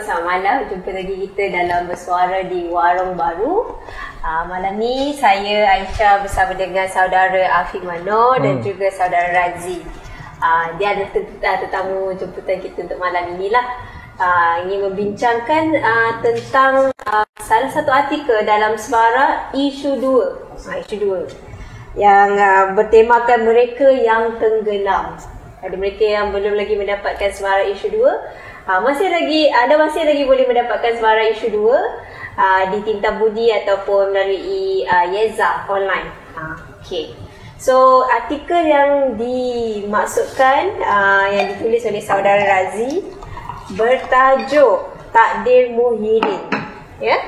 selamat malam. Jumpa lagi kita dalam bersuara di Warung Baru. Uh, malam ni saya Aisyah bersama dengan saudara Afiq Mano hmm. dan juga saudara Razi. Uh, dia ada tetamu jemputan kita untuk malam inilah. Uh, ingin membincangkan uh, tentang uh, salah satu artikel dalam Semara isu 2. Uh, isu 2 yang uh, bertemakan mereka yang tenggelam. Ada mereka yang belum lagi mendapatkan Semara isu 2 Ha, masih lagi anda masih lagi boleh mendapatkan suara isu 2 uh, ah, di Tinta Budi ataupun melalui uh, Yeza online. Ha, okay. So artikel yang dimaksudkan uh, yang ditulis oleh saudara Razi bertajuk Takdir Muhyiddin. Ya. Yeah?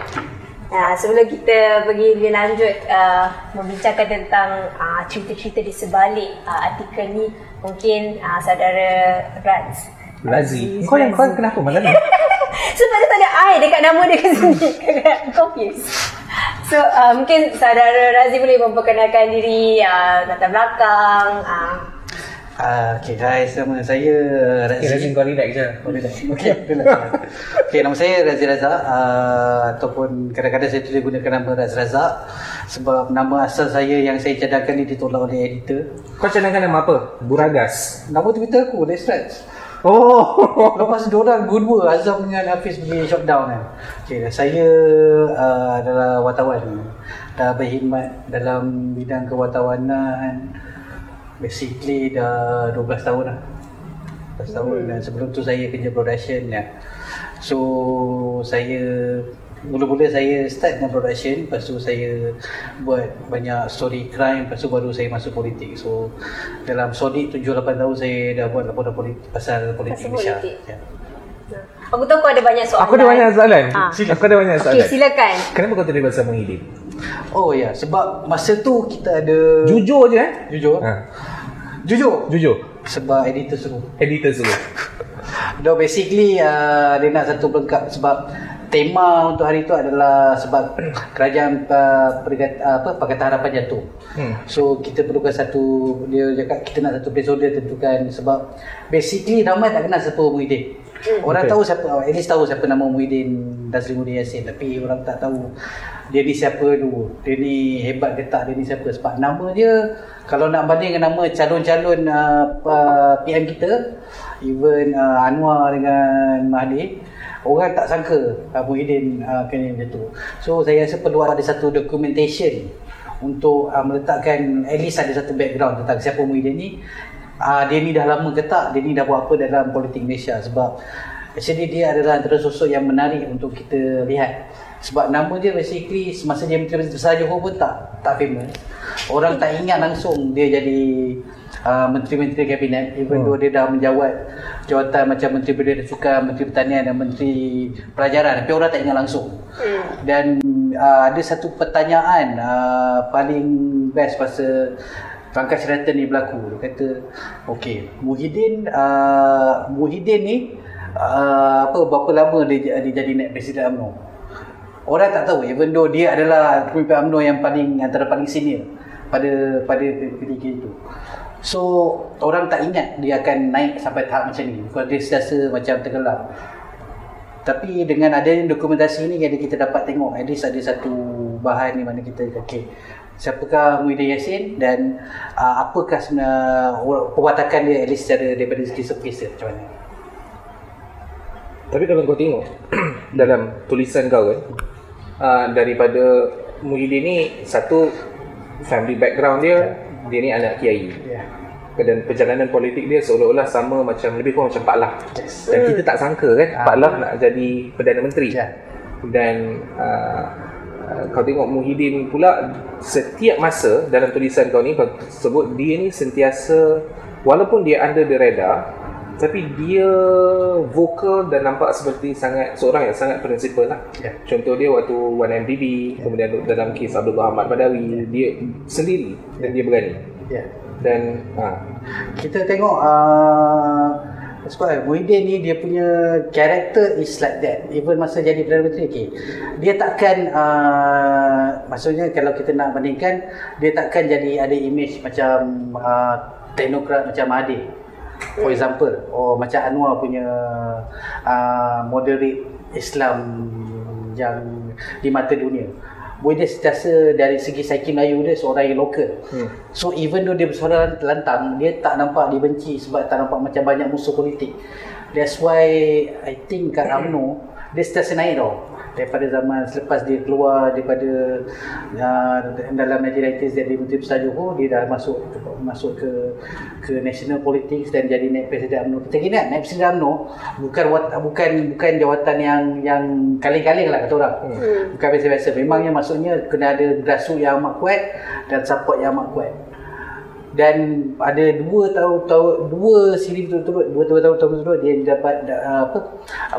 Uh, sebelum kita pergi lebih lanjut uh, membincangkan tentang uh, cerita-cerita di sebalik uh, artikel ni mungkin uh, saudara Raz Lazi. Kau yang kau kenapa malam ni? Sebab dia tak ada I dekat nama dia kat sini. Confused. So uh, mungkin saudara Razi boleh memperkenalkan diri uh, latar belakang. Uh. Uh, okay guys, nama saya Razi. Okay, Razi kau relax je. Oh, relax. Okay, relax. okay, nama saya Razi Razak. Uh, ataupun kadang-kadang saya tulis gunakan nama Razi Razak. Sebab nama asal saya yang saya cadangkan ni ditolak oleh editor. Kau cadangkan nama apa? Buragas? Nama Twitter aku, Let's Stretch. Oh, lepas dua orang dua-dua Azam dengan Hafiz pergi shutdown kan. Okay, saya uh, adalah wartawan. Dah berkhidmat dalam bidang kewartawanan basically dah 12 tahun lah. 12 tahun hmm. dan sebelum tu saya kerja production ya. So saya Mula-mula saya start dengan production Lepas tu saya buat banyak story crime Lepas tu baru saya masuk politik. So dalam solid 7-8 tahun saya dah buat laporan politik Pasal politik. Malaysia ya. Aku tahu kau ada banyak soalan. Aku ada banyak soalan. Ha. Aku ada banyak soalan. Okay silakan. Kenapa kau tulis pasal Muhyiddin? Oh ya. Sebab masa tu kita ada Jujur je eh? Jujur. Ha. Jujur? Jujur. Sebab editor suruh. Editor suruh. No basically uh, dia nak satu pelengkap. Sebab tema untuk hari itu adalah sebab kerajaan uh, pergat, uh, apa Pakatan Harapan jatuh. Hmm. So kita perlukan satu dia cakap kita nak satu placeholder tentukan sebab basically ramai tak kenal siapa Muhyiddin. Hmm. Orang okay. tahu siapa at least tahu siapa nama Muhyiddin Dasrimuddin Yassin tapi orang tak tahu dia ni siapa dulu. Dia ni hebat ke tak dia ni siapa sebab nama dia kalau nak banding dengan nama calon-calon uh, uh, PM kita even uh, Anwar dengan Mahathir orang tak sangka Abu Hidin uh, kena macam tu. So saya rasa perlu ada satu documentation untuk uh, meletakkan at least ada satu background tentang siapa Muhyiddin ni. Uh, dia ni dah lama ke tak? Dia ni dah buat apa dalam politik Malaysia sebab actually dia adalah antara sosok yang menarik untuk kita lihat. Sebab nama dia basically semasa dia Menteri Besar Johor pun tak tak famous. Orang tak ingat langsung dia jadi uh, menteri-menteri kabinet even hmm. though dia dah menjawat jawatan macam menteri belia sukan, menteri pertanian dan menteri pelajaran tapi orang tak ingat langsung. Hmm. Dan uh, ada satu pertanyaan uh, paling best pasal Pangkat Sheraton ni berlaku Dia kata Okay Muhyiddin uh, Muhyiddin ni uh, apa Berapa lama dia, dia jadi naik Presiden UMNO Orang tak tahu Even though dia adalah Pemimpin UMNO yang paling Antara paling senior Pada pada ketika itu So orang tak ingat dia akan naik sampai tahap macam ni. Kalau dia rasa macam tenggelam Tapi dengan adanya dokumentasi ni Yang kita dapat tengok At least ada satu bahan ni mana kita Okay Siapakah Muhyiddin Yassin Dan uh, apakah sebenarnya Perwatakan dia at least secara daripada segi surface Macam mana? Tapi kalau kau tengok Dalam tulisan kau kan uh, Daripada Muhyiddin ni Satu Family background dia yeah dia ni anak kiai. Yeah. Dan perjalanan politik dia seolah-olah sama macam lebih kurang macam Pak Lah. Yes. Dan kita tak sangka kan uh, Pak Lah nak jadi Perdana Menteri. Yeah. Dan uh, uh, kau tengok Muhyiddin pula setiap masa dalam tulisan kau ni kau sebut dia ni sentiasa walaupun dia under the radar tapi dia vokal dan nampak seperti sangat seorang yang sangat prinsipal lah. Yeah. Contoh dia waktu 1MDB, yeah. kemudian dalam kes Abdul Ahmad Badawi, yeah. dia sendiri yeah. dan dia berani. Yeah. Dan ha. kita tengok uh, sebab Muhyiddin ni dia punya character is like that. Even masa jadi Perdana Menteri, okay. dia takkan, uh, maksudnya kalau kita nak bandingkan, dia takkan jadi ada image macam uh, teknokrat macam Mahathir. For example, oh macam Anwar punya uh, moderate Islam yang di mata dunia. Boy dia sentiasa dari segi psyche Melayu dia seorang yang lokal. Hmm. So even though dia bersuara lantang, dia tak nampak dibenci sebab tak nampak macam banyak musuh politik. That's why I think kat UMNO dia sentiasa naik tau daripada zaman selepas dia keluar daripada uh, dalam 1990s jadi Menteri Besar Johor dia dah masuk masuk ke ke national politics dan jadi naik presiden UMNO kita ingat naik presiden UMNO bukan bukan bukan jawatan yang yang kaling-kaling lah kata orang. Hmm. bukan biasa-biasa. Memangnya maksudnya kena ada grassroots yang amat kuat dan support yang amat kuat. Dan ada dua tahun tahun dua siri berturut-turut dua tahun tahun berturut dia dapat uh, apa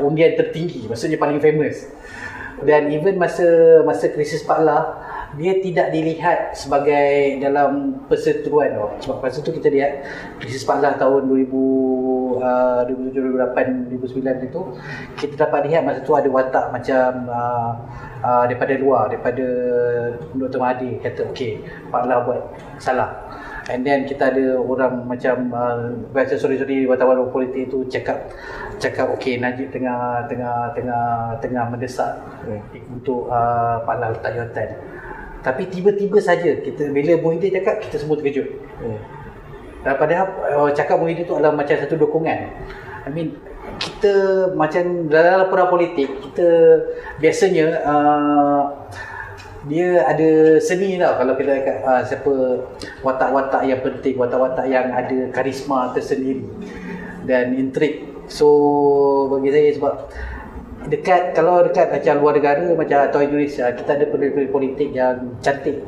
undian tertinggi. Maksudnya paling famous dan even masa masa krisis Paklah dia tidak dilihat sebagai dalam perseteruan oh. sebab masa tu kita lihat krisis Paklah tahun 2000 uh, 2007 2008 2009 itu kita dapat lihat masa tu ada watak macam uh, uh, daripada luar daripada Dr. Mahathir kata okey Paklah buat salah And then kita ada orang macam uh, Biasa sorry-sorry wartawan politik tu cakap Cakap okay Najib tengah Tengah Tengah Tengah mendesak hmm. Untuk uh, Pak Lal letak jawatan Tapi tiba-tiba saja kita Bila Muhyiddin cakap Kita semua terkejut hmm. Dan padahal uh, Cakap Muhyiddin tu adalah Macam satu dukungan I mean Kita Macam dalam laporan politik Kita Biasanya uh, dia ada seni tau kalau kita kata uh, siapa watak-watak yang penting, watak-watak yang ada karisma tersendiri dan intrik. So bagi saya sebab dekat kalau dekat macam luar negara macam atau Indonesia kita ada politik yang cantik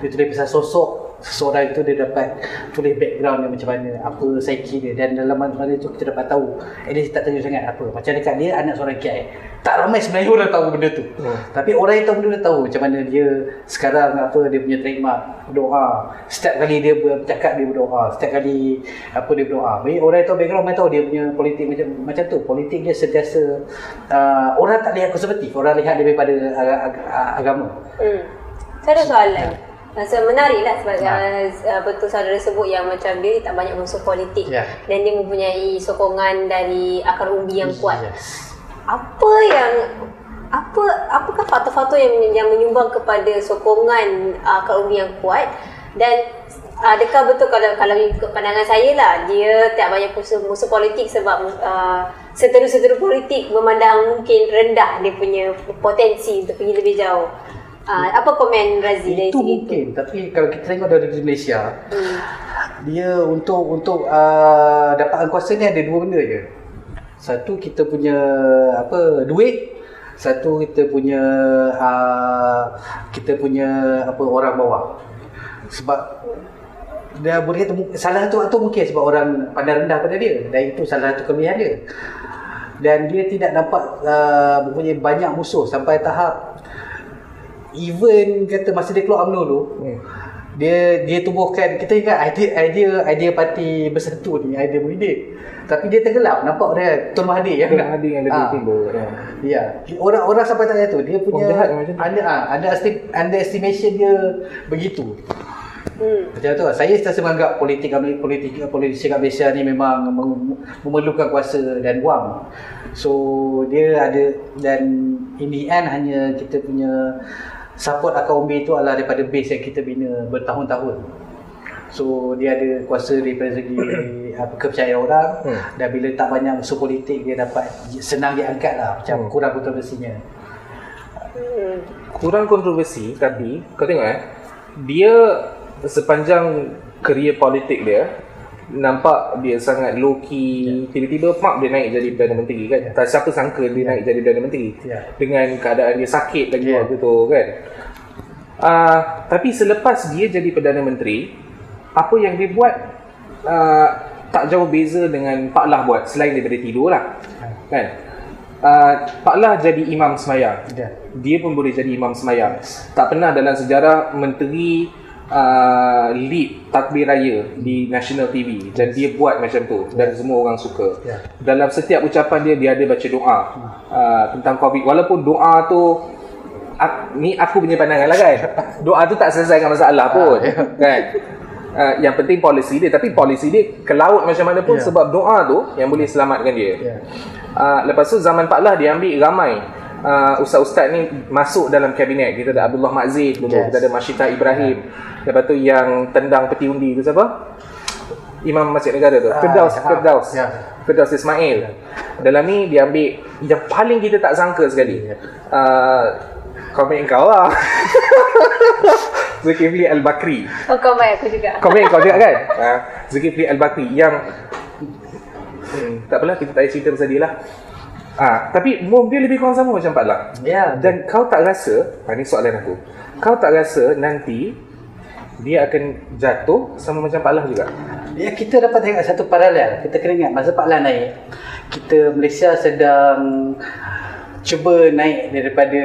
dia, tulis pasal sosok. Seseorang itu dia dapat tulis background dia macam mana apa psyche dia. Dan dalam mana itu kita dapat tahu. Dia tak tahu sangat apa. Macam dekat dia anak seorang kiai tak ramai sebenarnya orang tahu benda tu. Hmm. tapi orang yang tahu benda tahu macam mana dia sekarang apa dia punya trademark doa setiap kali dia bercakap dia berdoa. Setiap kali apa dia berdoa. Jadi, orang yang tahu background mana tahu dia punya politik macam macam tu. Politik dia sentiasa uh, orang tak lihat konservatif. Orang lihat dia daripada ag- ag- agama. Hmm. Saya ada soalan Rasa menarik lah sebab ha. uh, betul saudara sebut yang macam dia tak banyak musuh politik yeah. dan dia mempunyai sokongan dari akar umbi yang kuat. Yes. Apa yang apa apakah faktor-faktor yang yang menyumbang kepada sokongan uh, akar umbi yang kuat dan adakah betul kalau kalau ikut pandangan saya lah dia tak banyak musuh, musuh politik sebab uh, seteru-seteru politik memandang mungkin rendah dia punya potensi untuk pergi lebih jauh. Uh, apa komen Razi dari itu mungkin itu? tapi kalau kita tengok dari Malaysia hmm. dia untuk untuk uh, dapatkan kuasa ni ada dua benda je. Satu kita punya apa duit. Satu kita punya uh, kita punya apa orang bawah. Sebab dia boleh kata salah satu waktu mungkin sebab orang pandang rendah pada dia. Dan itu salah satu kelebihan dia. Dan dia tidak dapat uh, mempunyai banyak musuh sampai tahap even kata masa dia keluar UMNO tu hmm. dia dia tubuhkan kita ingat idea idea idea parti bersatu ni idea Muhyiddin tapi dia tenggelam nampak dia Tun Mahathir yang Tun Mahathir yang lebih ha. timbul ya. ya orang-orang sampai tak tu dia punya ada ha, ada underestimation dia begitu Hmm. Macam tu lah. Saya sentiasa menganggap politik politik politik kat Malaysia ni memang memerlukan kuasa dan wang. So dia ada dan in the end hanya kita punya support akaun B itu adalah daripada base yang kita bina bertahun-tahun. So dia ada kuasa daripada segi apa kepercayaan orang hmm. dan bila tak banyak musuh politik dia dapat senang diangkat lah macam hmm. kurang kontroversinya. Kurang kontroversi tapi kau tengok eh dia sepanjang kerjaya politik dia nampak dia sangat low key yeah. tiba-tiba mak dia naik jadi Perdana Menteri kan yeah. tak siapa sangka dia yeah. naik jadi Perdana Menteri yeah. dengan keadaan dia sakit lagi yeah. waktu tu kan uh, tapi selepas dia jadi Perdana Menteri apa yang dia buat uh, tak jauh beza dengan Pak Lah buat selain daripada tidur lah yeah. kan uh, Pak Lah jadi imam semayang yeah. dia pun boleh jadi imam semayang tak pernah dalam sejarah menteri uh, lead takbir raya di national TV dan dia buat macam tu dan semua orang suka. Yeah. Dalam setiap ucapan dia dia ada baca doa uh, tentang covid walaupun doa tu ak, ni aku punya pandangan lah kan. Doa tu tak selesaikan masalah pun uh, yeah. kan. Uh, yang penting polisi dia tapi polisi dia ke laut macam mana pun Ya. sebab doa tu yang boleh selamatkan dia. Ya. Uh, lepas tu zaman Pak Lah dia ambil ramai uh, ustaz-ustaz ni masuk dalam kabinet. Kita ada Abdullah Makzid dulu, Yes. kita ada Masyita Ibrahim. Lepas tu yang tendang peti undi tu siapa? Imam Masjid Negara tu. Firdaus, ah, Firdaus. ya. Firdaus Ismail. Dalam ni dia ambil yang paling kita tak sangka sekali. Ya. Uh, komen kau lah. Zulkifli Al-Bakri. Oh, kau baik aku juga. Komen kau juga kan? Uh, Zulkifli Al-Bakri yang hmm, tak apalah kita tak payah cerita pasal dia lah. Ah, tapi move dia lebih kurang sama macam Pak Lah. Ya. Dan kau tak rasa, ha, ni soalan aku. Kau tak rasa nanti dia akan jatuh sama macam Pak Lah juga? Ya kita dapat tengok satu paralel. Kita kena ingat masa Pak Lan naik, kita Malaysia sedang cuba naik daripada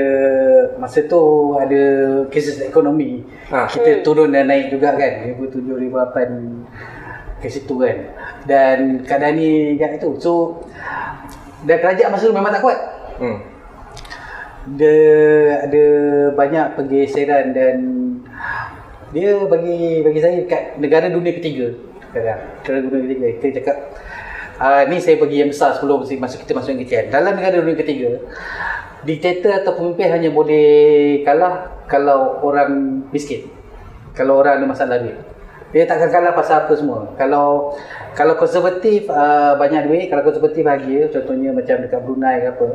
masa tu ada krisis ekonomi. Ha. Kita turun dan naik juga kan 2007 2008 ke situ kan. Dan keadaan ni kat itu. So dan kerajaan masa tu memang tak kuat. Hmm. Dia ada banyak pergeseran dan dia bagi bagi saya kat negara dunia ketiga. Sekarang negara dunia ketiga. Kita cakap uh, ni saya bagi yang besar sebelum masa kita masuk yang kecil dalam negara dunia ketiga diktator atau pemimpin hanya boleh kalah kalau orang miskin. Kalau orang ada masalah duit. Dia takkan kalah pasal apa semua. Kalau kalau konservatif uh, banyak duit kalau konservatif bahagia contohnya macam dekat Brunei ke apa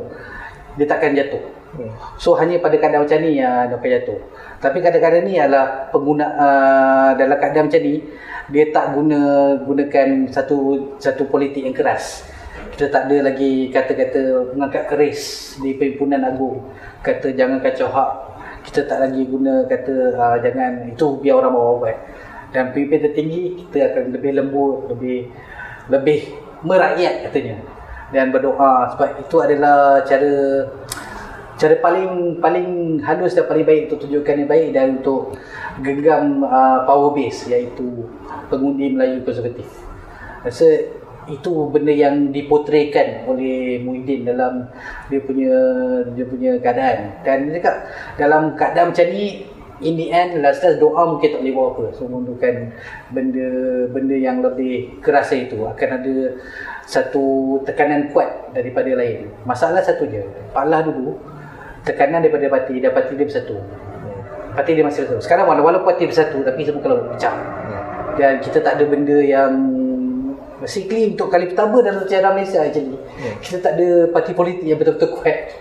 dia takkan jatuh So hanya pada keadaan macam ni yang dia akan jatuh. Tapi kadang-kadang ni adalah pengguna uh, dalam keadaan macam ni dia tak guna gunakan satu satu politik yang keras. Kita tak ada lagi kata-kata mengangkat keris di perhimpunan agung. Kata jangan kacau hak. Kita tak lagi guna kata uh, jangan itu biar orang bawah buat. Dan pemimpin tertinggi kita akan lebih lembut, lebih lebih merakyat katanya. Dan berdoa sebab itu adalah cara cara paling paling halus dan paling baik untuk tunjukkan yang baik dan untuk genggam uh, power base iaitu pengundi Melayu konservatif. Rasa itu benda yang dipotretkan oleh Muhyiddin dalam dia punya dia punya keadaan dan dia cakap dalam keadaan macam ni in the end last last doa mungkin tak boleh buat apa so menunjukkan benda benda yang lebih keras itu akan ada satu tekanan kuat daripada lain masalah satu je Pak Lah dulu tekanan daripada parti dan parti dia bersatu. Parti dia masih bersatu. Sekarang wala- walaupun parti bersatu tapi semua kalau pecah. Dan kita tak ada benda yang basically untuk kali pertama dalam sejarah Malaysia actually. Kita tak ada parti politik yang betul-betul kuat.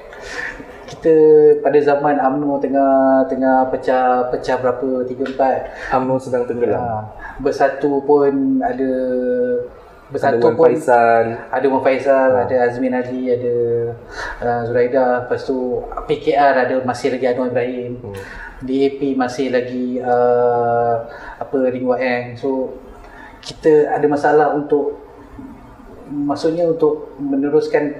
Kita pada zaman UMNO tengah tengah pecah pecah berapa 3 4 UMNO sedang tenggelam. Ha, bersatu pun ada Ada bersatu Wan pun Faisal. ada Wan Faisal, ada Azmin Ali, ada uh, Zuraida, lepas tu PKR ada masih lagi Anwar Ibrahim. Hmm. DAP masih lagi uh, apa Ring Waeng. So kita ada masalah untuk maksudnya untuk meneruskan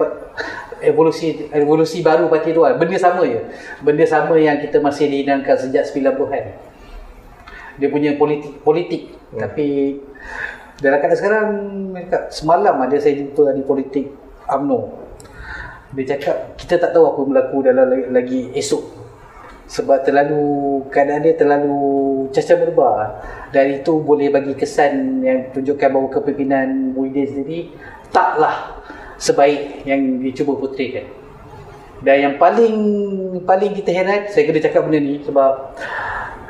evolusi evolusi baru parti tu lah. Benda sama je. Benda sama yang kita masih dihidangkan sejak 90-an. Dia punya politik politik hmm. tapi dalam keadaan sekarang semalam ada saya jumpa ahli politik UMNO. Dia cakap kita tak tahu apa berlaku dalam lagi, lagi esok sebab terlalu keadaan dia terlalu cacah berubah dan itu boleh bagi kesan yang tunjukkan bahawa kepimpinan Muhyiddin sendiri taklah sebaik yang dicuba putihkan dan yang paling paling kita heran saya kena cakap benda ni sebab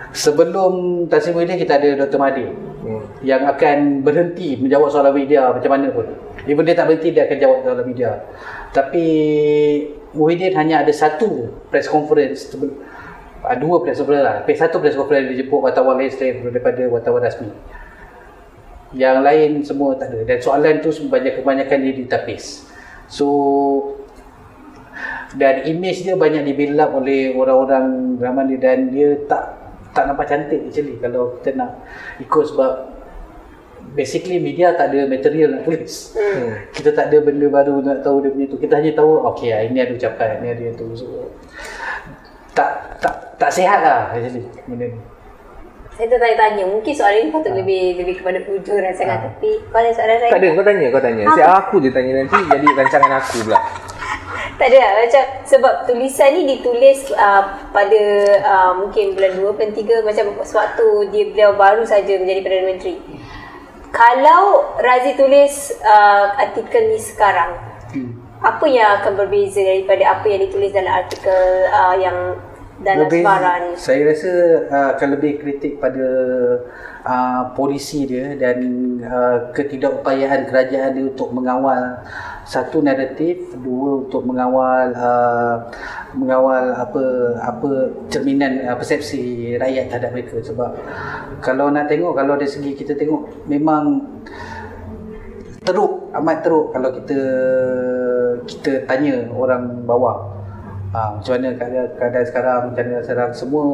sebelum Tan Sri Muhyiddin kita ada Dr. Mahathir Hmm. yang akan berhenti menjawab soalan media macam mana pun. Even dia tak berhenti dia akan jawab soalan media. Tapi Muhyiddin hanya ada satu press conference sebelum ah, dua press conference lah. Tapi satu press conference dia jemput wartawan lain selain daripada wartawan rasmi. Yang lain semua tak ada. Dan soalan tu banyak kebanyakan dia ditapis. So dan image dia banyak di build up oleh orang-orang zaman dia dan dia tak tak nampak cantik actually kalau kita nak ikut sebab basically media tak ada material nak tulis. Hmm. Kita tak ada benda baru nak tahu dia punya tu. Kita hanya tahu okey ah, ini ada ucapan, ini ada tu. So, tak tak tak sihat lah actually benda ni. Saya tertanya-tanya, mungkin soalan ini patut lebih lebih kepada hujung rancangan tapi kau ada soalan lain? Tak ada, kau tanya, kau tanya. Siap aku je tanya nanti jadi rancangan aku pula. tak ada lah. macam sebab tulisan ni ditulis uh, pada uh, mungkin bulan 2 bulan 3 macam sewaktu dia beliau baru saja menjadi Perdana Menteri. Kalau Razi tulis uh, artikel ni sekarang, hmm. apa yang akan berbeza daripada apa yang ditulis dalam artikel uh, yang dalam lebih, ni? Saya rasa uh, akan lebih kritik pada uh, polisi dia dan uh, ketidakupayaan kerajaan dia untuk mengawal satu naratif, dua untuk mengawal uh, mengawal apa apa cerminan uh, persepsi rakyat terhadap mereka sebab kalau nak tengok kalau dari segi kita tengok memang teruk amat teruk kalau kita kita tanya orang bawah ha, macam mana keadaan, keadaan sekarang macam mana sekarang semua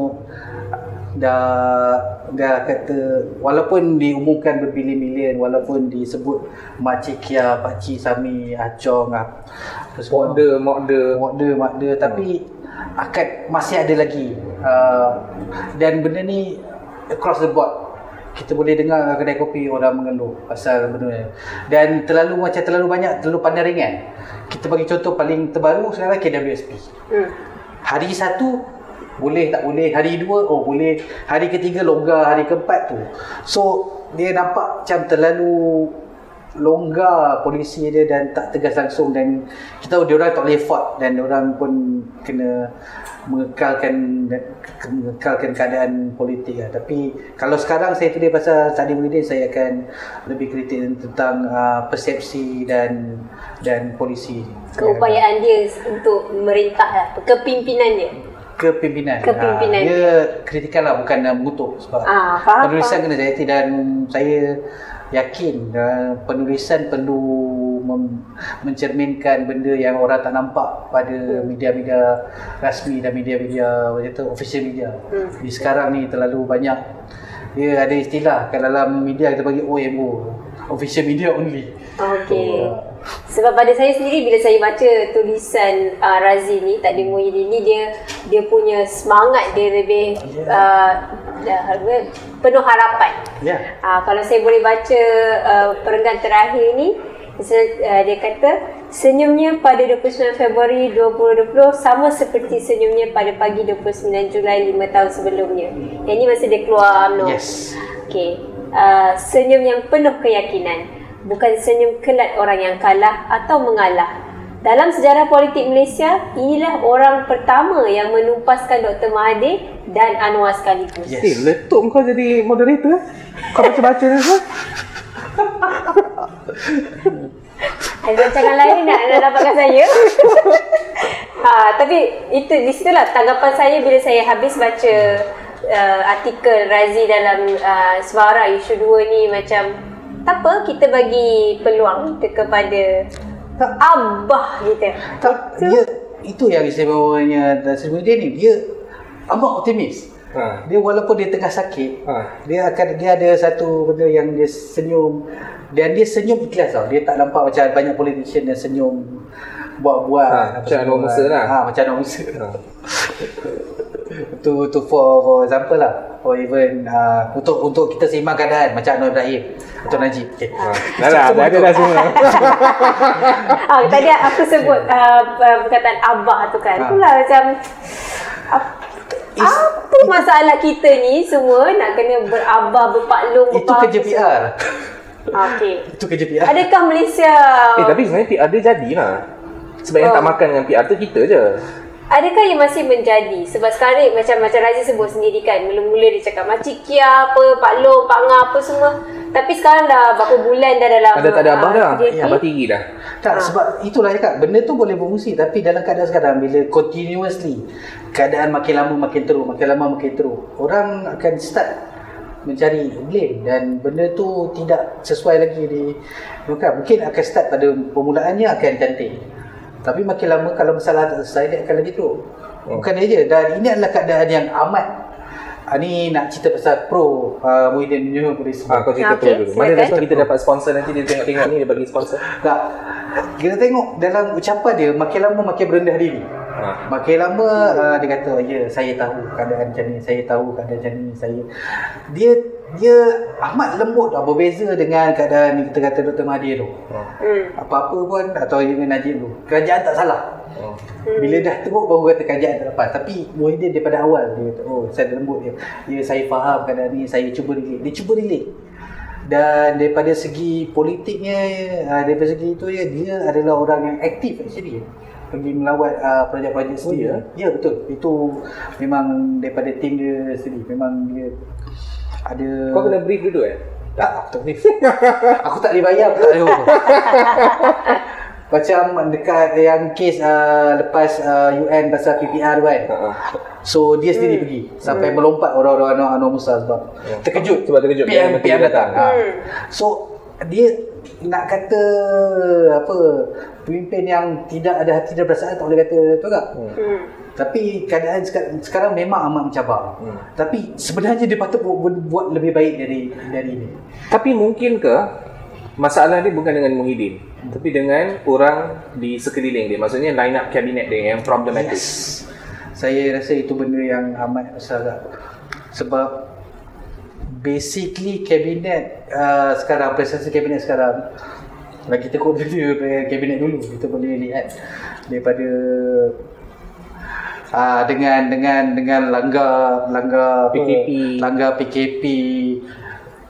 dah dah kata walaupun diumumkan berbilion-bilion walaupun disebut makcik Kia, pakcik Sami, Acong apa semua. Mokde, mokde mokde, mokde tapi akan masih ada lagi. Uh, dan benda ni across the board kita boleh dengar kedai kopi orang mengeluh pasal benda ni. Dan terlalu macam terlalu banyak terlalu pandai ringan. Kita bagi contoh paling terbaru sekarang KWSP hmm. hari satu boleh tak boleh? Hari dua oh boleh. Hari ketiga longgar. Hari keempat tu. So dia nampak macam terlalu longgar polisi dia dan tak tegas langsung dan kita tahu dia orang tak boleh fought dan dia orang pun kena mengekalkan mengekalkan keadaan politik lah. tapi kalau sekarang saya tulis pasal Sadi Muhyiddin saya akan lebih kritik tentang uh, persepsi dan dan polisi keupayaan dia untuk merintah lah, kepimpinan dia kepimpinan. Kepimpinan. Ha, dia kritikal lah bukan mengutuk sebab ah, faham, penulisan faham. kena jadi dan saya yakin uh, penulisan perlu mem- mencerminkan benda yang orang tak nampak pada hmm. media-media rasmi dan media-media macam tu official media. Hmm. Di sekarang ni terlalu banyak dia ada istilah kat dalam media kita bagi OMO official media only. Okay. So, uh, sebab pada saya sendiri bila saya baca tulisan uh, Razi ni tak Muhyiddin ni dia dia punya semangat dia lebih uh, penuh harapan. Yeah. Uh, kalau saya boleh baca uh, perenggan terakhir ni uh, dia kata senyumnya pada 29 Februari 2020 sama seperti senyumnya pada pagi 29 Julai 5 tahun sebelumnya. Yang ni masa dia keluar UMNO. Yes. Okay. Uh, senyum yang penuh keyakinan bukan senyum kelat orang yang kalah atau mengalah. Dalam sejarah politik Malaysia, inilah orang pertama yang menumpaskan Dr. Mahathir dan Anwar sekaligus. Yes. Eh, letup kau jadi moderator. Kau baca-baca ni -baca Ada rancangan lain nak, nak dapatkan saya. ha, tapi itu di situlah tanggapan saya bila saya habis baca uh, artikel Razi dalam uh, Suara isu 2 ni macam tak apa kita bagi peluang kepada tak. abah kita tak itu. dia itu yang istimewanya Sri Muhyiddin ni dia amat optimis ha. dia walaupun dia tengah sakit ha. dia akan dia ada satu benda yang dia senyum dan dia senyum ikhlas tau dia tak nampak macam banyak politician yang senyum buat-buat ha, macam Anwar Musa lah ha, macam Anwar Musa ha. to, to for, for example lah or even uh, untuk untuk kita seimbang keadaan macam Anwar Ibrahim atau Najib. Okay. Ha. Dah lah, dah ada dah semua. ha, tadi aku sebut uh, perkataan abah tu kan. Ha. Itulah macam Is, apa masalah kita ni semua nak kena berabah, berpaklung, Itu kerja PR. Okey. Itu kerja PR. Adakah Malaysia... Eh tapi sebenarnya PR dia jadilah. Sebab oh. yang tak makan dengan PR tu kita je. Adakah ia masih menjadi? Sebab sekarang macam macam Razi sebut sendiri kan, mula-mula dia cakap Makcik Kia apa, Pak Long, Pak Nga apa semua. Tapi sekarang dah berapa bulan dah dalam Ada tak ada abang dah? Ya, abang tinggi dah. Tak, ha. sebab itulah cakap, benda tu boleh berfungsi tapi dalam keadaan sekarang bila continuously keadaan makin lama makin teruk, makin lama makin teruk, orang akan start mencari blame dan benda tu tidak sesuai lagi di bukan mungkin akan start pada permulaannya akan cantik tapi makin lama kalau masalah tak selesai dia akan lagi teruk. Hmm. Bukan dia je dan ini adalah keadaan yang amat Ha, ni nak cerita pasal pro uh, Muhyiddin New Police. Ah, kau cerita okay, pro dulu. Mana dah kita dapat sponsor nanti dia tengok-tengok ni dia bagi sponsor. Tak. Kita tengok dalam ucapan dia makin lama makin berendah diri. Ha. Makin lama uh, dia kata, ya saya tahu keadaan macam ni, saya tahu keadaan macam ni, saya dia dia amat lembut tau berbeza dengan keadaan kita kata Dr. Mahathir tu. Hmm. Apa-apa pun atau dengan Najib tu. Kerajaan tak salah. Oh. Bila dah teruk baru kata kerajaan tak lepas. Tapi Muhyiddin daripada awal dia kata, oh saya lembut dia. Ya saya faham keadaan ni, saya cuba relate. Dia cuba relate. Dan daripada segi politiknya, ah, daripada segi itu ya, dia adalah orang yang aktif actually. Pergi melawat uh, projek-projek Oh, sendiri. ya? Ya betul. Itu memang daripada tim dia sendiri. Memang dia ada Kau kena brief dulu eh? tak, aku tak boleh. aku tak boleh bayar, aku tak apa. Macam dekat yang kes uh, lepas uh, UN pasal PPR kan. Ha. So dia sendiri pergi sampai melompat orang-orang Anwar Anwar Musa sebab Ya. terkejut. Sebab terkejut PM, PM PM datang. datang. Ha. So dia nak kata apa pemimpin yang tidak ada hati dan perasaan tak boleh kata tu tak? Hmm. Tapi keadaan sekarang, sekarang memang amat mencabar. Hmm. Tapi sebenarnya dia patut buat, buat lebih baik dari dari ini. Tapi mungkin ke masalah dia bukan dengan Muhyiddin tapi dengan orang di sekeliling dia maksudnya line up kabinet dia yang problematic Yes. Saya rasa itu benda yang amat besar tak? Sebab basically kabinet uh, sekarang, presiden kabinet sekarang lagi teruk daripada kabinet dulu kita boleh lihat daripada uh, dengan dengan dengan langgar langgar PKP. langgar PKP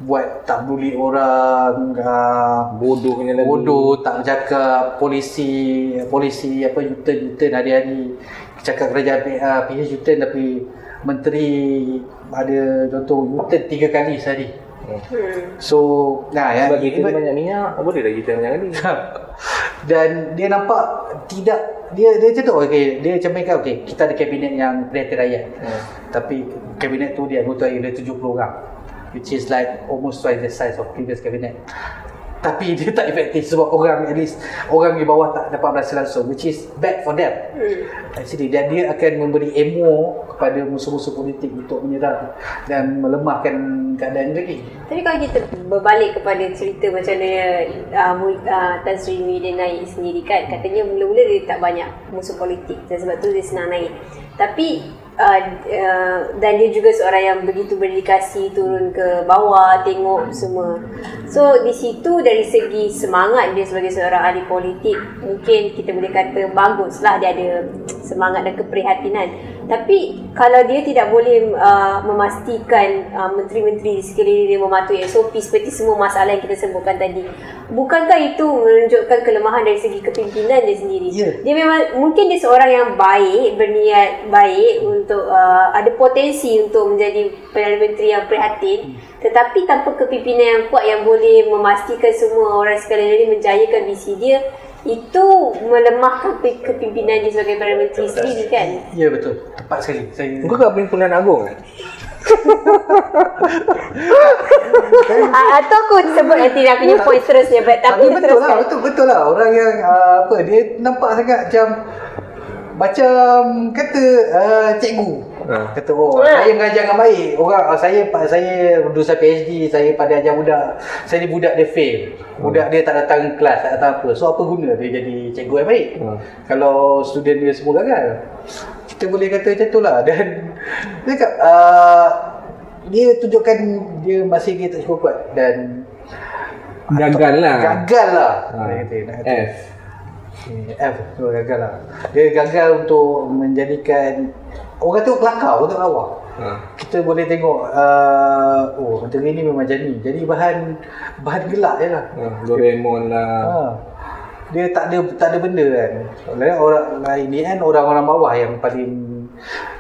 buat tak peduli orang uh, bodohnya lagi bodoh tak cakap polisi polisi apa U-turn U-turn hari-hari cakap kerajaan uh, PH U-turn tapi menteri ada contoh U-turn tiga kali sehari Hmm. so nah ya sebab kita banyak minyak boleh dah kita banyak kali dan dia nampak tidak dia dia macam tu okey dia macam mereka okey kita ada kabinet yang prihatin rakyat Hmm. tapi kabinet tu dia anggota ada 70 orang which is like almost twice the size of previous cabinet tapi dia tak efektif sebab orang at least orang di bawah tak dapat berasa langsung which is bad for them. Hmm. actually dan dia akan memberi emo kepada musuh-musuh politik untuk menyerang dan melemahkan keadaan lagi. Tapi kalau kita berbalik kepada cerita macam mana uh, uh, Tan Sri Muhyiddin naik sendiri kan Katanya mula-mula dia tak banyak musuh politik dan sebab tu dia senang naik Tapi uh, uh, dan dia juga seorang yang begitu berdedikasi turun ke bawah tengok semua. So di situ dari segi semangat dia sebagai seorang ahli politik Mungkin kita boleh kata baguslah dia ada semangat dan keprihatinan tapi kalau dia tidak boleh uh, memastikan uh, menteri-menteri di sekeliling dia mematuhi SOP seperti semua masalah yang kita sebutkan tadi, bukankah itu menunjukkan kelemahan dari segi kepimpinan dia sendiri? Ya. Dia memang mungkin dia seorang yang baik, berniat baik untuk uh, ada potensi untuk menjadi perdana menteri yang prihatin, tetapi tanpa kepimpinan yang kuat yang boleh memastikan semua orang sekeliling dia menjayakan visi dia, itu melemahkan ke- kepimpinan dia sebagai Perdana Menteri sendiri kan? ya betul tepat sekali saya kau kat pimpinan agung kan Ah, atau aku sebut nanti nak punya point seterusnya but Tapi tapi betul teruskan. lah, betul betul lah orang yang uh, apa dia nampak sangat macam macam kata uh, cikgu. Kata oh Ha. saya mengajar dengan baik. Orang uh, saya pak saya PhD, saya pada ajar budak. Saya ni budak dia fail. Budak dia tak datang kelas, tak datang apa. So apa guna dia jadi cikgu yang baik? Ha. Kalau student dia semua gagal. Kita boleh kata macam tu lah dan dia cakap uh, dia tunjukkan dia masih dia tak cukup kuat dan gagal lah gagal lah Ha. Dia kata, nak kata. F Okay, F tu gagal lah dia gagal untuk menjadikan orang tengok kelakar orang tengok lawa ha. kita boleh tengok uh, oh menteri ni memang macam ni jadi bahan bahan gelak je lah ha. Doraemon lah ha. dia tak ada tak ada benda kan Lain orang lain ni kan orang-orang bawah yang paling